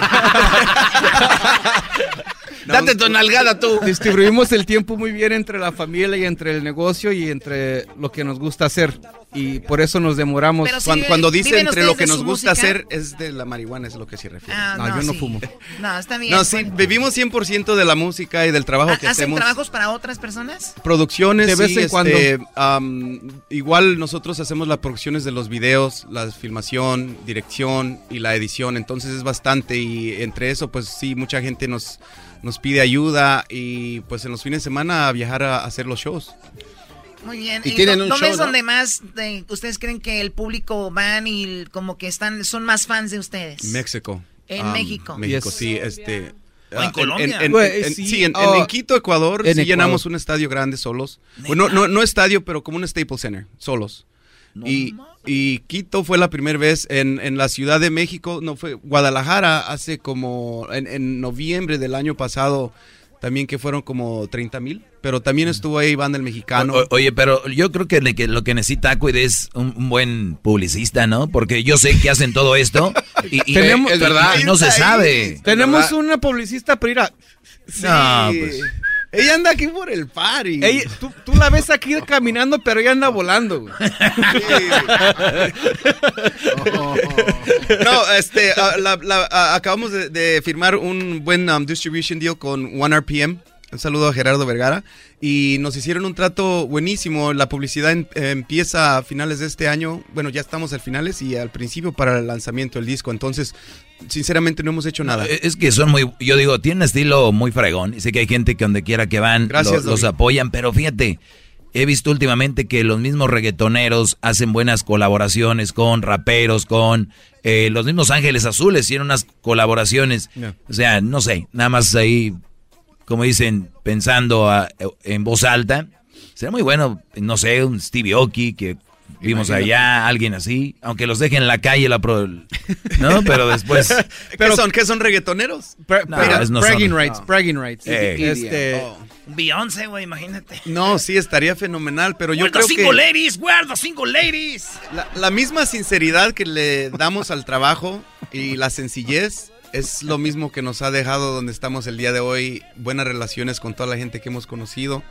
Date tu nalgada tú. Distribuimos el tiempo muy bien entre la familia y entre el negocio y entre lo que nos gusta hacer. Y por eso nos demoramos. Cuando, cuando dice entre lo que nos gusta música. hacer es de la marihuana, es lo que se refiere. Ah, No, yo no sí. fumo. No, está bien. No, sí, bueno. vivimos 100% de la música y del trabajo ¿Ha- que ¿Hacen hacemos. trabajos para otras personas? Producciones, De vez sí, en cuando. este, am, igual nosotros hacemos las producciones de los videos, la filmación, dirección y la edición, entonces es bastante y entre eso pues sí, mucha gente nos, nos pide ayuda y pues en los fines de semana a viajar a, hacer los shows. Muy bien. Y tienen dó- un ¿Dónde show, es ¿no? donde más de- ustedes creen que el público van y como que están son más fans de ustedes? México. En México. México, Yes. sí, este... O en Colombia. en- Güey, en- sí, sí, en, oh, Quito, Ecuador, en sí Ecuador. llenamos un estadio grande solos. Bueno, no, no estadio, pero como un Staples Center, solos. y, y Quito fue la primera vez en, en la Ciudad de México, no fue Guadalajara, hace como en, en noviembre del año pasado, también que fueron como 30 mil, pero también estuvo ahí Banda el Mexicano. O- oye, pero yo creo que, le- que lo que necesita Aquid es un, un buen publicista, ¿no? Porque yo sé que hacen todo esto y, y- Tenemos- y- Es verdad. y no se sabe. Tenemos ¿verdad? una publicista, pero mira, No, pues. Ella anda aquí por el party. ella- tú, tú la ves aquí caminando, pero ella anda volando. güey. No, este, ah, la- la- ah, acabamos de, de firmar un buen um, distribution deal con One RPM. Un saludo a Gerardo Vergara. Y nos hicieron un trato buenísimo. La publicidad en- eh, empieza a finales de este año. Bueno, ya estamos al finales y al principio para el lanzamiento del disco. Entonces, sinceramente no hemos hecho nada. Eh, Es que son muy, yo digo, tienen un estilo muy fregón. Y sé que hay gente que donde quiera que van Gracias, lo- los apoyan, pero fíjate, he visto últimamente que los mismos reggaetoneros hacen buenas colaboraciones con raperos, con eh, los mismos Ángeles Azules, hicieron unas colaboraciones. O sea, no sé, nada más ahí, como dicen, pensando a- en voz alta. Será muy bueno, no sé, un Stevie Oki que vimos allá, alguien así, aunque los dejen en la calle, la pro- ¿no? Pero después... ¿Qué son? ¿Qué son reggaetoneros? No, Mira, no bragging son. rights, bragging rights. Eh. Este, Oh. Beyoncé, güey, imagínate. No, sí, estaría fenomenal, pero yo creo single que... ladies, the single ladies. La, la misma sinceridad que le damos al trabajo y la sencillez es lo mismo que nos ha dejado donde estamos el día de hoy, buenas relaciones con toda la gente que hemos conocido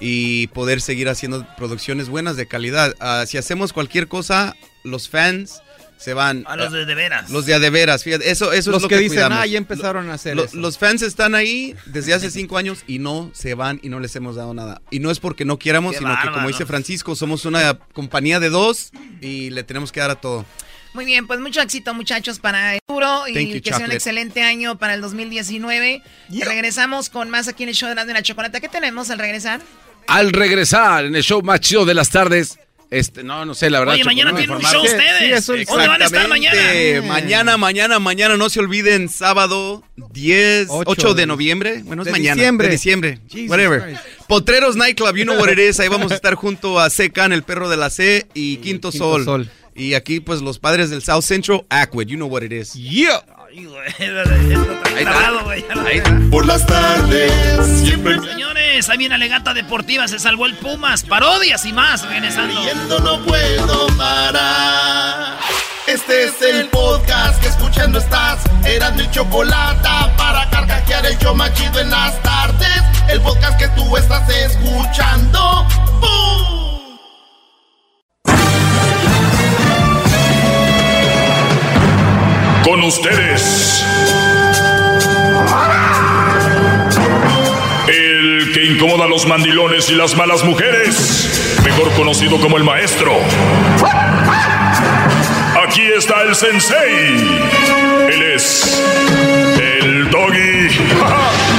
y poder seguir haciendo producciones buenas de calidad. Ah, si hacemos cualquier cosa, los fans se van. A los de, de veras. Los de a de veras, fíjate, eso, eso los es lo que, que, dicen, cuidamos. ah, ya empezaron a hacer Lo- eso. los fans están ahí desde hace cinco años y no se van y no les hemos dado nada. Y no es porque no quieramos, Qué sino que como dice Francisco, somos una compañía de dos y le tenemos que dar a todo. Muy bien, pues mucho éxito muchachos para el futuro y Thank you, que sea un excelente año para el 2019. Regresamos con más aquí en el show de la, de la chocolata. ¿Qué tenemos al regresar? Al regresar en el show más chido de las tardes, este, no, no sé, la verdad. Oye, Choco, mañana tienen un show ustedes. Sí, ¿Dónde van a estar mañana? Mañana, mañana, mañana, no se olviden, sábado 10, Ocho 8, de noviembre. Bueno, es de mañana. diciembre. De diciembre. Jesus Whatever. Christ. Potreros Nightclub, you know what it is. Ahí vamos a estar junto a Secan, el perro de la C, y Quinto, Quinto Sol. Sol. Y aquí, pues, los padres del South Central, Aquid, you know what it is. Yeah. Ay, güey, esto está grabado, güey. Por las tardes siempre Señores, ahí viene Alegata Deportiva, se salvó el Pumas, parodias y más regresando. riendo no puedo parar. Este es el podcast que escuchando estás. Eran mi chocolate para carcajear el yo machido en las tardes. El podcast que tú estás escuchando. ¡Bum! Con ustedes. El que incomoda a los mandilones y las malas mujeres. Mejor conocido como el maestro. Aquí está el sensei. Él es el doggy.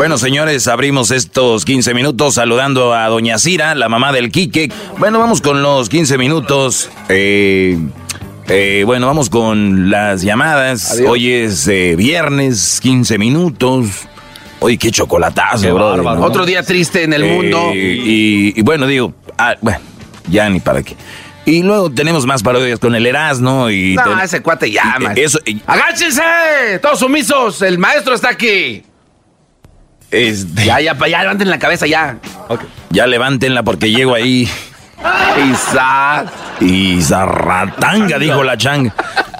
Bueno, señores, abrimos estos 15 minutos saludando a Doña Cira, la mamá del Quique. Bueno, vamos con los 15 minutos. Eh, Eh, bueno, vamos con las llamadas. Adiós. Hoy es eh, viernes, 15 minutos. Oye, qué chocolatazo, Qué brother, bárbaro. ¿no? Otro día triste en el Eh, mundo. Y, y bueno, digo, ah, bueno, ya ni para qué. Y luego tenemos más parodias con el Erasmo y... No, ten- ese cuate y- man. Eso, y- ¡Agáchense! Todos sumisos. El maestro está aquí. este, Ya, ya, ya, levanten la cabeza ya. ya levántenla porque llego ahí. Isa. Y zarratanga, dijo la changa.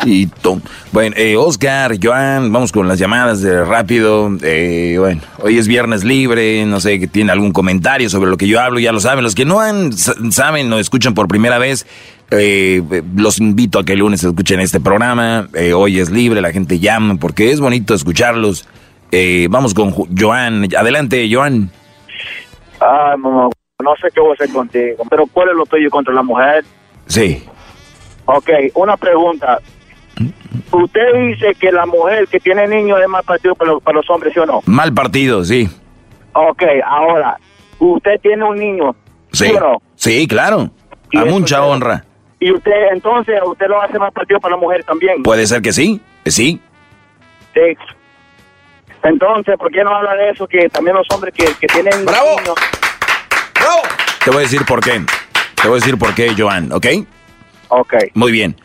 Y tom. Bueno, eh, Oscar, Joan, vamos con las llamadas de rápido. Eh, bueno, hoy es viernes libre, no sé que tiene algún comentario sobre lo que yo hablo, ya lo saben. Los que no han, sa- saben o escuchan por primera vez, eh, los invito a que el lunes escuchen este programa. Eh, hoy es libre, la gente llama porque es bonito escucharlos. Eh, vamos con Joan. Adelante, Joan. Ay, mamá, no sé qué voy a hacer contigo, pero ¿cuál es lo tuyo contra la mujer? Sí. Ok, una pregunta. Usted dice que la mujer que tiene niños es más partido para los, para los hombres, ¿sí o no? Mal partido, sí. Ok, ahora, usted tiene un niño, ¿sí, Sí. o no? Sí, claro. A mucha honra. Y usted, entonces, usted lo hace más partido para la mujer también. Puede ser que sí, sí. Sí. Entonces, ¿por qué no habla de eso? Que también los hombres que, que tienen ¡Bravo! niños... Te voy a decir por qué. Te voy a decir por qué, Joan, ¿ok? Ok. Muy bien.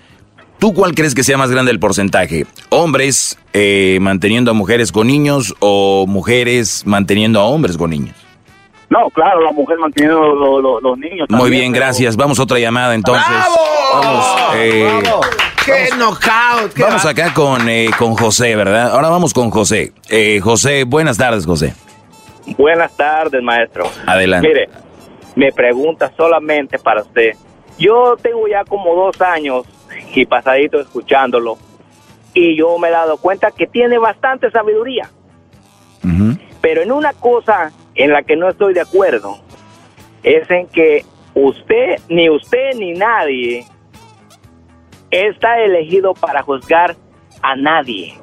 ¿Tú cuál crees que sea más grande el porcentaje? ¿Hombres eh, manteniendo a mujeres con niños o mujeres manteniendo a hombres con niños? No, claro, la mujer manteniendo lo- lo- los niños. Muy también, bien, pero- gracias. Vamos a otra llamada entonces. Vamos, eh, ¡Qué knockout! qué vamos va- acá con, eh, con José, ¿verdad? Ahora vamos con José. Eh, José, buenas tardes, José. Buenas tardes, maestro. Adelante. Mire, me pregunta solamente para usted. Yo tengo ya como dos años y pasadito escuchándolo y yo me he dado cuenta que tiene bastante sabiduría. Pero en una cosa en la que no estoy de acuerdo es en que usted, ni usted ni nadie está elegido para juzgar a nadie.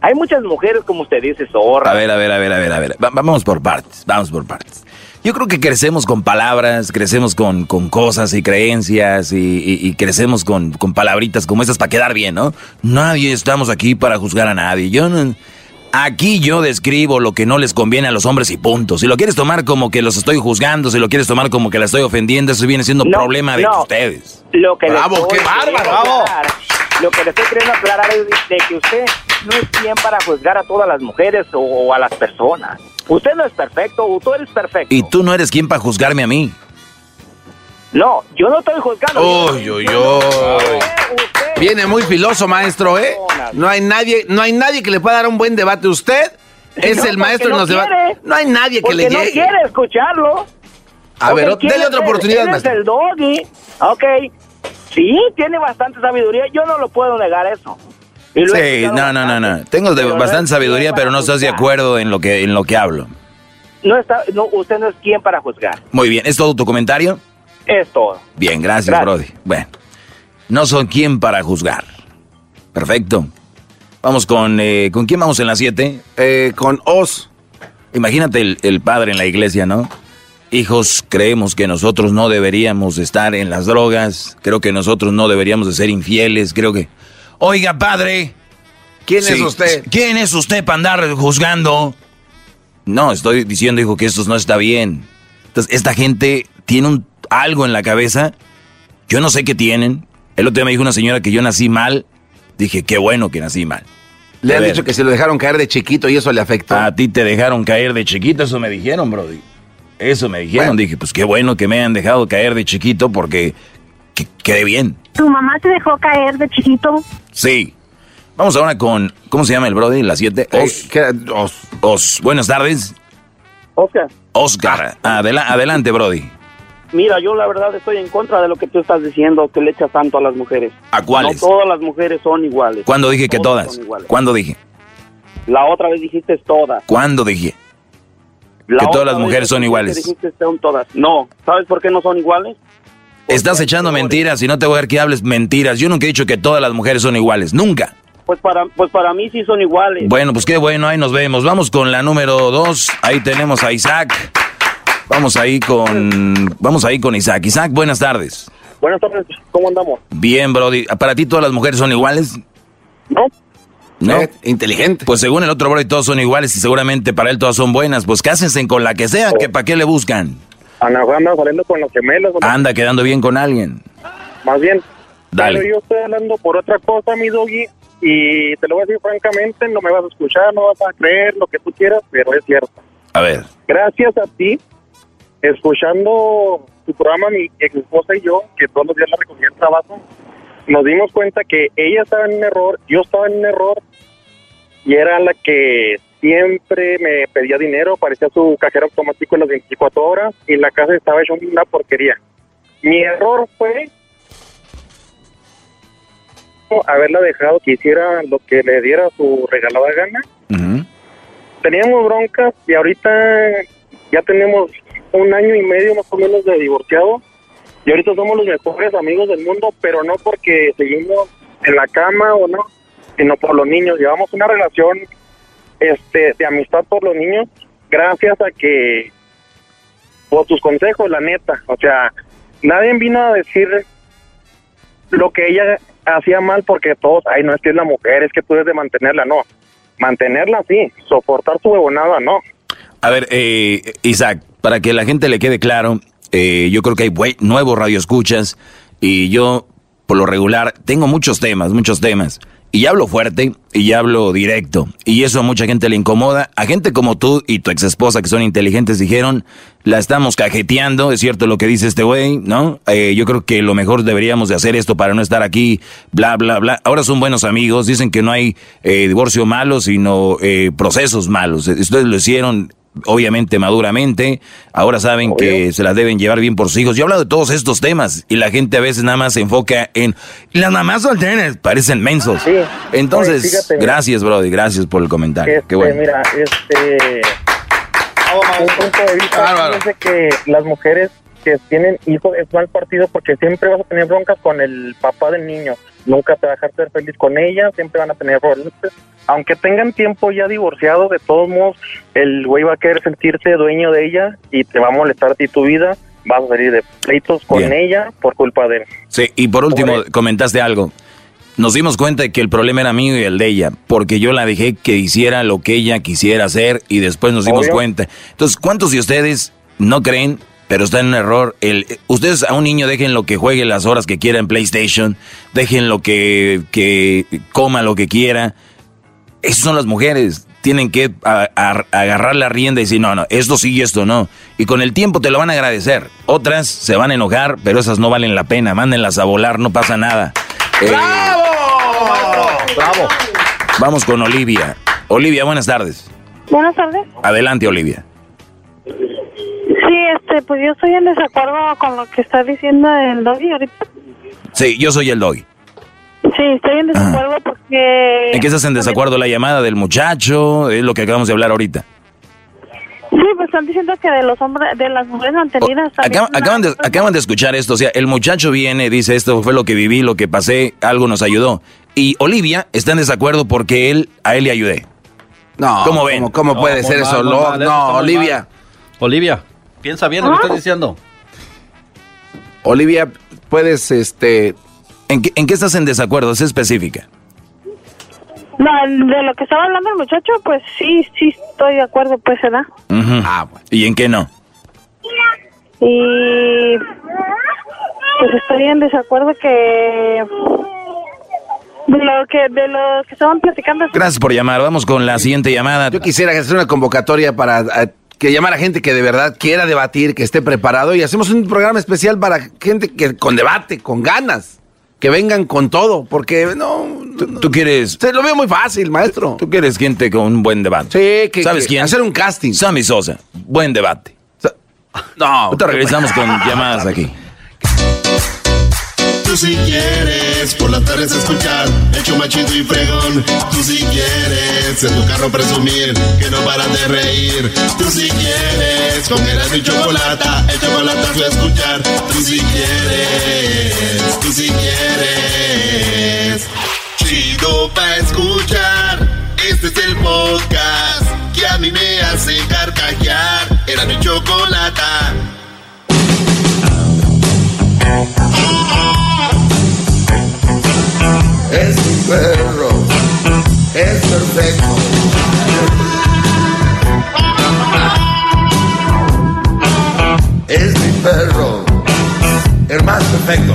Hay muchas mujeres, como usted dice, zorras. A ver, a ver, a ver, a ver, a ver. Va- vamos por partes, vamos por partes. Yo creo que crecemos con palabras, crecemos con, con cosas y creencias y, y- y crecemos con, con palabritas como esas para quedar bien, ¿no? Nadie estamos aquí para juzgar a nadie. Yo no- Aquí yo describo lo que no les conviene a los hombres y punto. Si lo quieres tomar como que los estoy juzgando, si lo quieres tomar como que la estoy ofendiendo, eso viene siendo No, problema de no. ustedes. Lo que Bravo, qué bárbaro, Lo que le estoy queriendo aclarar es de que usted no es quien para juzgar a todas las mujeres o, o a las personas. Usted no es perfecto, o tú eres perfecto. Y tú no eres quien para juzgarme a mí. No, yo no estoy juzgando. Uy, uy, uy. Viene muy filoso, maestro, ¿eh? No hay nadie, no hay nadie que le pueda dar un buen debate. Usted es No, el maestro porque en los no hay nadie que le no llegue. quiere escucharlo. A ver, Ok, ¿quién denle es otra oportunidad, Él maestro. es el doggy. Ok. Sí, tiene bastante sabiduría. Yo no lo puedo negar eso. Sí, no, no, no, no. Tengo de- bastante sabiduría, pero no estás de acuerdo en lo que, en lo que hablo. No está, no, usted no es quien para juzgar. Muy bien, ¿es todo tu comentario? Es todo. Bien, gracias, Gracias. Brody. Bueno, no son quien para juzgar. Perfecto. Vamos con... eh, ¿Con quién vamos en las 7? con Os. Imagínate el, el padre en la iglesia, ¿no? Hijos, creemos que nosotros no deberíamos estar en las drogas. Creo que nosotros no deberíamos de ser infieles. Creo que... Oiga, padre. ¿Quién es usted? ¿Quién es usted para andar juzgando? No, estoy diciendo, hijo, que esto no está bien. Entonces, esta gente tiene un, algo en la cabeza. Yo no sé qué tienen. El otro día me dijo una señora que yo nací mal. Dije, qué bueno que nací mal. Le han ver, dicho que se lo dejaron caer de chiquito y eso le afecta. A ti te dejaron caer de chiquito, eso me dijeron, Brody. Eso me dijeron. Dije, pues qué bueno que me hayan dejado caer de chiquito porque que- quedé bien. ¿Tu mamá te dejó caer de chiquito? Sí. Vamos ahora con, ¿cómo se llama el Brody? Las 7. Os. Os. Os. Buenas tardes. Oscar, Oscar. Adela- adelante, Brody. mira, yo la verdad estoy en contra de lo que tú estás diciendo, que le echas tanto a las mujeres. ¿A cuáles? No todas las mujeres son iguales. ¿Cuándo dije que Todas. ¿Cuándo dije? La otra vez dijiste todas. ¿Cuándo dije? La Que todas otra las vez mujeres son dijiste- iguales. dijiste son todas. No, ¿sabes por qué no son iguales? Estás echando mentiras y no te voy a ver que hables mentiras. Yo nunca he dicho que todas las mujeres son iguales. Nunca. Pues para, pues para mí sí son iguales. Bueno, pues qué bueno, ahí nos vemos. Vamos con la número dos. Ahí tenemos a Isaac. Vamos ahí con. Vamos ahí con Isaac. Isaac, buenas tardes. Buenas tardes, ¿cómo andamos? Bien, Brody. ¿Para ti todas las mujeres son iguales? No. ¿No? inteligente. Pues según el otro Brody todos son iguales y seguramente para él todas son buenas. Pues cásense con la que sea, que ¿para qué le buscan? Ana anda saliendo con los gemelos. ¿no? Anda quedando bien con alguien. Más bien. Dale. Pero yo estoy hablando por otra cosa, mi doggy, y te lo voy a decir francamente, no me vas a escuchar, no vas a creer lo que tú quieras, pero es cierto. A ver. Gracias a ti, escuchando tu programa, mi ex esposa y yo, que todos los días la recogía el trabajo, nos dimos cuenta que ella estaba en un error, yo estaba en un error, y era la que siempre me pedía dinero, parecía su cajero automático en las 24 horas, y la casa estaba hecha una porquería. Mi error fue haberla dejado que hiciera lo que le diera su regalada gana. Teníamos broncas y ahorita ya tenemos un año y medio más o menos de divorciado y ahorita somos los mejores amigos del mundo, pero no porque seguimos en la cama o no, sino por los niños. Llevamos una relación este de amistad por los niños gracias a que por tus consejos, la neta. O sea, nadie vino a decir lo que ella hacía mal porque todos, ay, no es que es la mujer, es que tú debes de mantenerla, no. Mantenerla sí, soportar su huevonada, no. A ver, eh, Isaac, para que la gente le quede claro, eh, yo creo que hay nuevos radioescuchas y yo, por lo regular, tengo muchos temas, muchos temas. Y hablo fuerte y hablo directo. Y eso a mucha gente le incomoda. A gente como tú y tu ex esposa, que son inteligentes, dijeron, la estamos cajeteando, es cierto lo que dice este güey, ¿no? Eh, yo creo que lo mejor deberíamos de hacer esto para no estar aquí, bla, bla, bla. Ahora son buenos amigos, dicen que no hay eh, divorcio malo, sino eh, procesos malos. Ustedes lo hicieron obviamente maduramente, ahora saben que se las deben llevar bien por sus hijos. Yo he hablado de todos estos temas y la gente a veces nada más se enfoca en las mamás solteras, parecen mensos. Entonces, Oye, fíjate. gracias, Brody, gracias por el comentario. Este, Qué bueno. Mira, este. Un punto de vista, fíjense que las mujeres que tienen hijos es mal partido porque siempre vas a tener broncas con el papá del niño. Nunca te va a dejar ser feliz con ella, siempre van a tener problemas. Aunque tengan tiempo ya divorciados, de todos modos, el güey va a querer sentirse dueño de ella y te va a molestar a ti tu vida. Vas a salir de pleitos con Bien. ella por culpa de él. Sí, y por último, comentaste algo. Nos dimos cuenta de que el problema era mío y el de ella, porque yo la dejé que hiciera lo que ella quisiera hacer y después nos dimos Obvio. cuenta. Entonces, ¿cuántos de ustedes no creen, pero está en un error? El, ustedes a un niño dejen lo que juegue las horas que quiera en PlayStation, dejen lo que, que coma lo que quiera. Esas son las mujeres. Tienen que a- a- agarrar la rienda y decir, no, no, esto sí y esto no. Y con el tiempo te lo van a agradecer. Otras se van a enojar, pero esas no valen la pena. Mándenlas a volar, no pasa nada. Eh, Bravo. vamos con Olivia. Olivia, buenas tardes. Buenas tardes. Adelante, Olivia. Sí, este, pues yo estoy en desacuerdo con lo que está diciendo el Doggy ahorita. Sí, yo soy el Doggy. Sí, estoy en desacuerdo porque... ¿En qué estás en desacuerdo? ¿La llamada del muchacho? Es lo que acabamos de hablar ahorita. Sí, pues están diciendo que de los hombres, de las mujeres mantenidas... acaban, de, acaban de escuchar esto, o sea, el muchacho viene, dice esto fue lo que viví, lo que pasé, algo nos ayudó. Y Olivia está en desacuerdo porque él, a él le ayudé. No, ¿Cómo ven? ¿cómo- cómo puede ser eso? No, Olivia. Olivia, piensa bien lo que estás diciendo. Olivia, puedes, este... ¿En qué, en qué estás en desacuerdo? Es específica. No, de lo que estaba hablando el muchacho, pues sí, sí estoy de acuerdo, pues se da. Ah, ¿Y en qué no? Y pues estoy en desacuerdo que de lo que de lo que estaban platicando. Gracias por llamar. Vamos con la siguiente llamada. Yo quisiera hacer una convocatoria para eh, que llamar a gente que de verdad quiera debatir, que esté preparado y hacemos un programa especial para gente que con debate, con ganas, que vengan con todo, porque no, ¿Tú quieres? se lo veo muy fácil, maestro. Tú quieres gente con un buen debate. Sí, que, ¿Sabes que quién? Hacer un casting. Sammy Sosa. Buen debate. No. Ahorita regresamos con llamadas aquí. Tú si quieres por las tardes escuchar más chido y fregón. Tú si quieres en tu carro presumir que no paran de reír. Tú si quieres con el y chocolata, el chocolate a escuchar. Tú si quieres, tú si quieres. Chido pa escuchar. Este es el podcast que a mí me hace carcajear. Era mi chocolata. Perro es perfecto. Es mi perro, el más perfecto.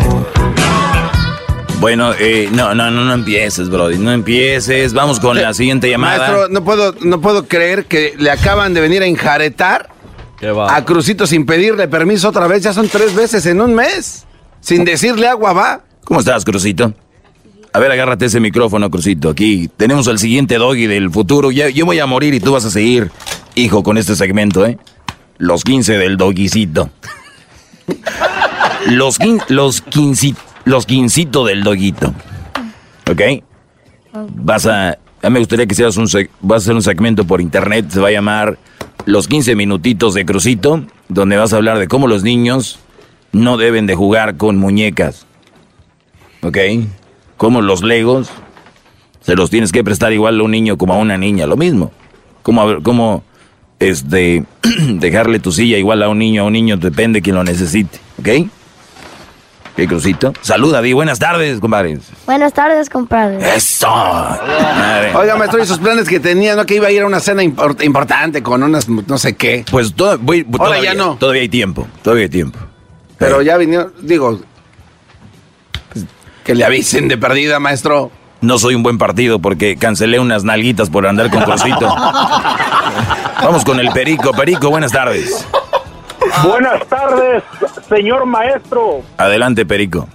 Bueno, eh, no, no, no, no empieces, Brody. No empieces. Vamos con la siguiente llamada. Maestro, no puedo, no puedo creer que le acaban de venir a enjaretar a Crucito sin pedirle permiso otra vez. Ya son tres veces en un mes. Sin decirle agua va. ¿Cómo estás, Crucito? A ver, agárrate ese micrófono, Crucito. Aquí tenemos al siguiente doggy del futuro. Ya, yo voy a morir y tú vas a seguir, hijo, con este segmento, ¿eh? Los 15 del doguicito. Los, quin- los, quinci- los quincito del doguito. ¿Ok? Vas a... A mí me gustaría que seas un... Vas a hacer un segmento por internet. Se va a llamar Los 15 minutitos de Crucito. Donde vas a hablar de cómo los niños no deben de jugar con muñecas. ¿Ok? Como los legos se los tienes que prestar igual a un niño como a una niña, lo mismo. Como, como este, dejarle tu silla igual a un niño, a un niño, depende de quien lo necesite, ¿ok? ¿Qué crucito? Saluda, Di, buenas tardes, compadre. Buenas tardes, compadre. Eso. Madre. Oiga, maestro, y esos planes que tenía, ¿no? Que iba a ir a una cena import- importante con unas no sé qué. Pues to- voy- Ahora todavía, ya no. Todavía hay tiempo, todavía hay tiempo. Pero ya vinieron, digo, que le avisen de perdida, maestro. No soy un buen partido porque cancelé unas nalguitas por andar con Crucito. Vamos con el Perico. Perico, buenas tardes. Buenas tardes, señor maestro. Adelante, Perico.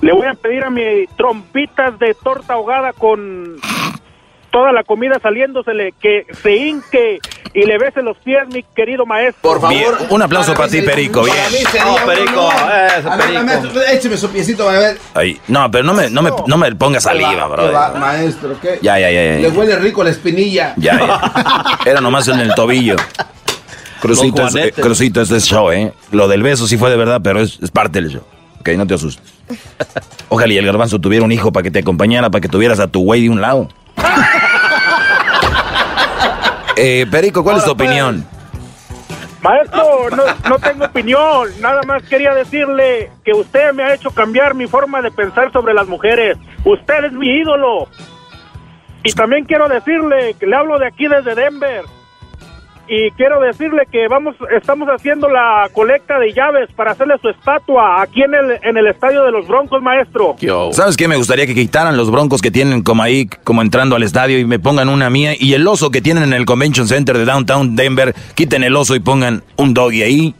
Le voy a pedir a mi trompitas de torta ahogada con toda la comida saliéndosele que se hinque y le bese los pies, mi querido maestro. Por Bien, un aplauso para ti, Perico. Bien. Perico, eso, A ver, Perico. écheme su piecito, a ver. Ahí. No, pero no me, no me, no me ponga saliva, ¿Qué va, bro. maestro, ¿qué? Ya, ya, ya, Le ya. huele rico la espinilla. Ya, ya. Era nomás en el tobillo. Crucito, es, eh. Crucito, este es show, ¿eh? Lo del beso sí fue de verdad, pero es, es parte del show. Ok, no te asustes. Ojalá y el garbanzo tuviera un hijo para que te acompañara, para que tuvieras a tu güey de un lado. Eh, Perico, ¿cuál es tu opinión? Maestro, no, no tengo opinión, nada más quería decirle que usted me ha hecho cambiar mi forma de pensar sobre las mujeres. Usted es mi ídolo. Y también quiero decirle que le hablo de aquí desde Denver. Y quiero decirle que vamos, estamos haciendo la colecta de llaves para hacerle su estatua aquí en el, en el estadio de los Broncos, maestro. ¿Sabes qué? Me gustaría que quitaran los broncos que tienen como ahí, como entrando al estadio y me pongan una mía. Y el oso que tienen en el Convention Center de Downtown Denver, quiten el oso y pongan un doggy ahí.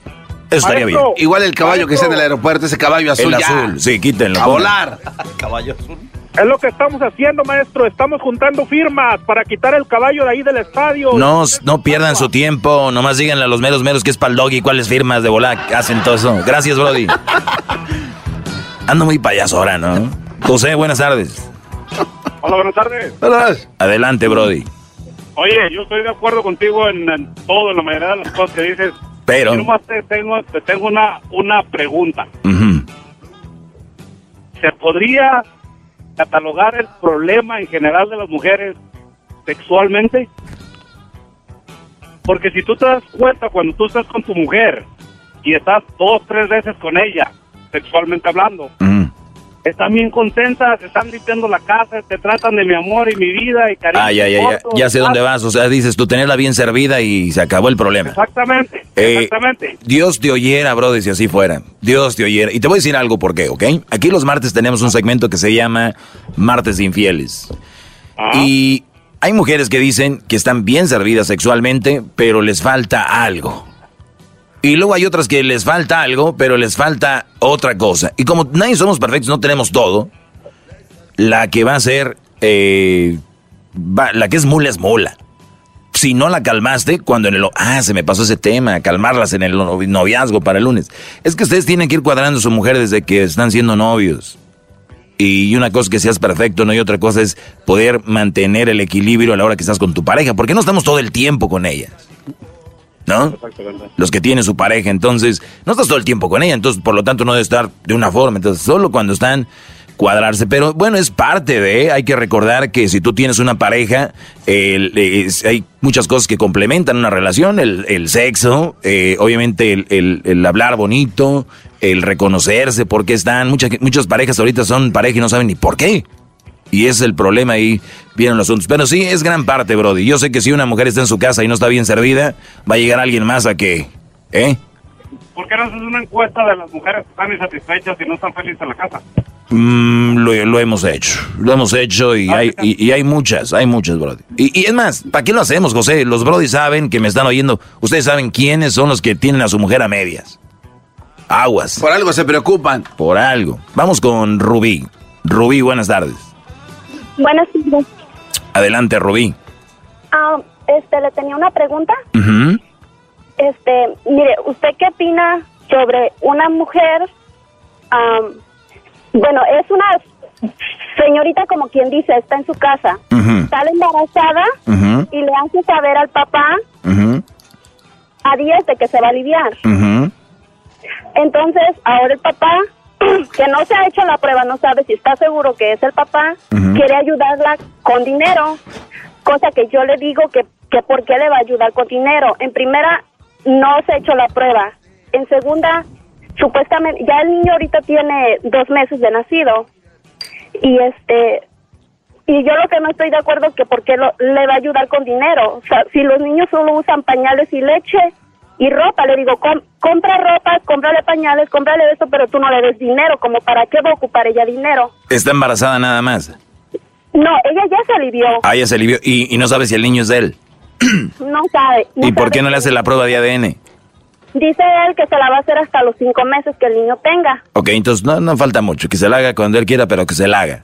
Eso estaría bien. Igual el caballo que está en el aeropuerto, ese caballo azul. El ya. azul, sí, quítenlo. A volar. Caballo azul. Es lo que estamos haciendo, maestro. Estamos juntando firmas para quitar el caballo de ahí del estadio. No, no pierdan su tiempo, nomás díganle a los meros meros que es para el doggy, cuáles firmas de volar hacen todo eso. Gracias, Brody. Ando muy payaso ahora, ¿no? José, buenas tardes. Hola, buenas tardes. Adelante, Brody. Oye, yo estoy de acuerdo contigo en, en todo, en la mayoría de las cosas que dices. Pero- Yo nomás te tengo, te tengo una, una pregunta. ¿Se podría catalogar el problema en general de las mujeres sexualmente? Porque si tú te das cuenta cuando tú estás con tu mujer y estás dos, tres veces con ella, sexualmente hablando, están bien contentas, te están limpiando la casa, te tratan de mi amor y mi vida y cariño. Ah, ya, ya, ya, ya sé dónde vas. O sea, dices tú tenerla bien servida y se acabó el problema. Exactamente, Eh, exactamente. Dios te oyera, brother, si así fuera. Dios te oyera. Y te voy a decir algo por qué, ¿ok? Aquí los martes tenemos un segmento que se llama Martes Infieles. Y hay mujeres que dicen que están bien servidas sexualmente, pero les falta algo. Y luego hay otras que les falta algo, pero les falta otra cosa. Y como nadie somos perfectos, no tenemos todo, la que va a ser, eh, la que es mula es mula. Si no la calmaste, cuando en el... Ah, se me pasó ese tema, calmarlas en el novi- noviazgo para el lunes. Es que ustedes tienen que ir cuadrando a su mujer desde que están siendo novios. Y una cosa es que seas perfecto, ¿no? Y otra cosa es poder mantener el equilibrio a la hora que estás con tu pareja. Porque no estamos todo el tiempo con ellas. ¿No? Los que tienen su pareja, entonces, no estás todo el tiempo con ella, entonces, por lo tanto, no debe estar de una forma. Entonces, solo cuando están cuadrarse. Pero bueno, es parte de, hay que recordar que si tú tienes una pareja, es- hay muchas cosas que complementan una relación, el, el sexo, eh, obviamente el, el- el hablar bonito, el reconocerse, porque están, muchas, muchas parejas ahorita son pareja y no saben ni por qué. Y es el problema ahí, vienen los asuntos. Pero sí, es gran parte, Brody. Yo sé que si una mujer está en su casa y no está bien servida, va a llegar alguien más a que, ¿eh? ¿Por qué no haces una encuesta de las mujeres que están insatisfechas y no están felices en la casa? Mm, lo, lo hemos hecho, lo hemos hecho y hay, y, y hay muchas, hay muchas, Brody. Y, y es más, ¿para qué lo hacemos, José? Los Brody saben que me están oyendo. Ustedes saben quiénes son los que tienen a su mujer a medias. Aguas. Por algo se preocupan. Por algo. Vamos con Rubí. Rubí, buenas tardes. Buenas tardes. Adelante, Rubí. Ah, este, le tenía una pregunta. Ujú. Este, mire, ¿usted qué opina sobre una mujer? am, bueno, es una señorita como quien dice, está en su casa, Ujú. sale embarazada y le hace saber al papá a días de que se va a aliviar. Entonces, ahora el papá, que no se ha hecho la prueba, no sabe si está seguro que es el papá, quiere ayudarla con dinero, cosa que yo le digo que, que por qué le va a ayudar con dinero. En primera, no se ha hecho la prueba. En segunda, supuestamente, ya el niño ahorita tiene dos meses de nacido. Y este, y yo lo que no estoy de acuerdo es que por qué lo- le va a ayudar con dinero. O sea, si los niños solo usan pañales y leche y ropa, le digo, com- compra ropa, cómprale pañales, cómprale eso, pero tú no le des dinero, como para qué va a ocupar ella dinero. Está embarazada nada más. No, ella ya se alivió, Ah, ya se alivió. Y, y no sabe si el niño es de él. no sabe. no ¿Y por sabe. qué no le hace la prueba de ADN? Dice él que se la va a hacer hasta los cinco meses que el niño tenga. Ok, entonces no, no falta mucho. Que se la haga cuando él quiera, pero que se la haga.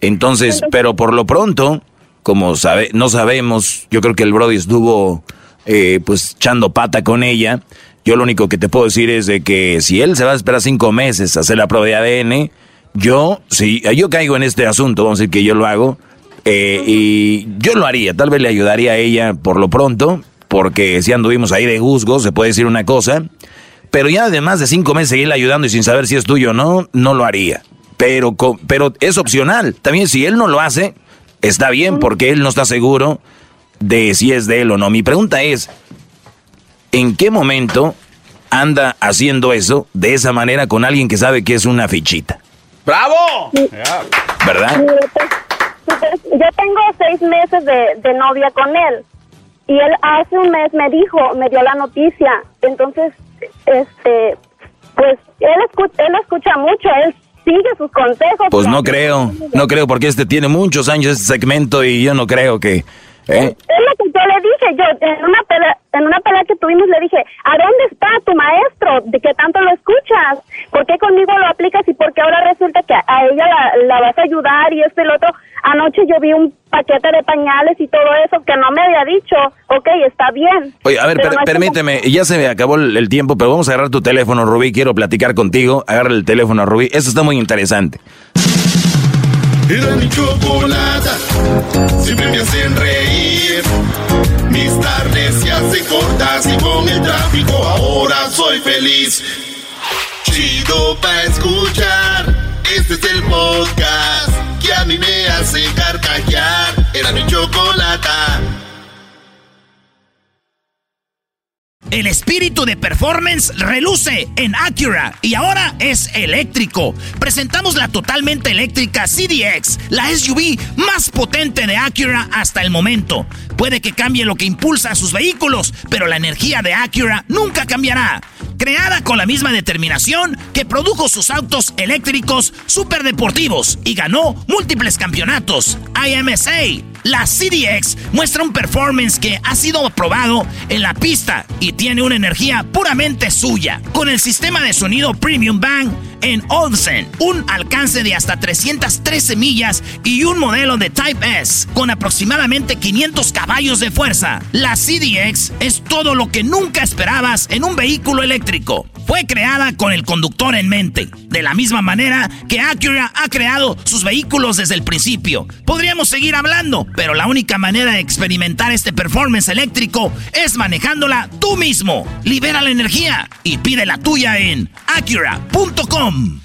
Entonces, pero por lo pronto, como sabe, no sabemos, yo creo que el Brody estuvo eh, pues echando pata con ella. Yo lo único que te puedo decir es de que si él se va a esperar cinco meses a hacer la prueba de ADN, yo, si yo caigo en este asunto, vamos a decir que yo lo hago, eh, y yo lo haría, tal vez le ayudaría a ella por lo pronto, porque si anduvimos ahí de juzgo, se puede decir una cosa, pero ya además de cinco meses seguirle ayudando y sin saber si es tuyo o no, no lo haría. Pero, pero es opcional. También si él no lo hace, está bien porque él no está seguro de si es de él o no. Mi pregunta es, ¿en qué momento anda haciendo eso de esa manera con alguien que sabe que es una fichita? ¡Bravo! ¿Verdad? Pues, Yo tengo seis meses de, de novia con él y él hace un mes me dijo, me dio la noticia. Entonces, este, pues él, escu- él escucha mucho, él sigue sus consejos. Pues no creo, no creo porque este tiene muchos años este segmento y yo no creo que... ¿eh? Es lo que yo le dije, yo en una pelea, en una pelea que tuvimos le dije, ¿a dónde está tu maestro? ¿De qué tanto lo escuchas? ¿Por qué conmigo lo aplicas y por qué ahora resulta que a ella la, la vas a ayudar y esto y lo otro? Anoche yo vi un paquete de pañales y todo eso que no me había dicho. Ok, está bien. Oye, a ver, per- no es como- permíteme, ya se me acabó el, el tiempo, pero vamos a agarrar tu teléfono, Rubí, quiero platicar contigo. Agarra el teléfono, Rubí, eso está muy interesante. Era mi chocolata, siempre me hacen reír. Mis tardes se hacen cortas y con el tráfico ahora soy feliz. Chido pa' escuchar, este es el podcast que a mí me hace carcajear. Era mi chocolata. El espíritu de performance reluce en Acura y ahora es eléctrico. Presentamos la totalmente eléctrica CDX, la SUV más potente de Acura hasta el momento. Puede que cambie lo que impulsa a sus vehículos, pero la energía de Acura nunca cambiará. Creada con la misma determinación que produjo sus autos eléctricos superdeportivos y ganó múltiples campeonatos. IMSA, la CDX muestra un performance que ha sido aprobado en la pista y tiene una energía puramente suya. Con el sistema de sonido Premium Bang en Olsen, un alcance de hasta 313 millas y un modelo de Type S con aproximadamente 500 caballos de fuerza. La CDX es todo lo que nunca esperabas en un vehículo eléctrico. Fue creada con el conductor en mente, de la misma manera que Acura ha creado sus vehículos desde el principio. Podríamos seguir hablando, pero la única manera de experimentar este performance eléctrico es manejándola tú Libera la energía y pide la tuya en acura.com.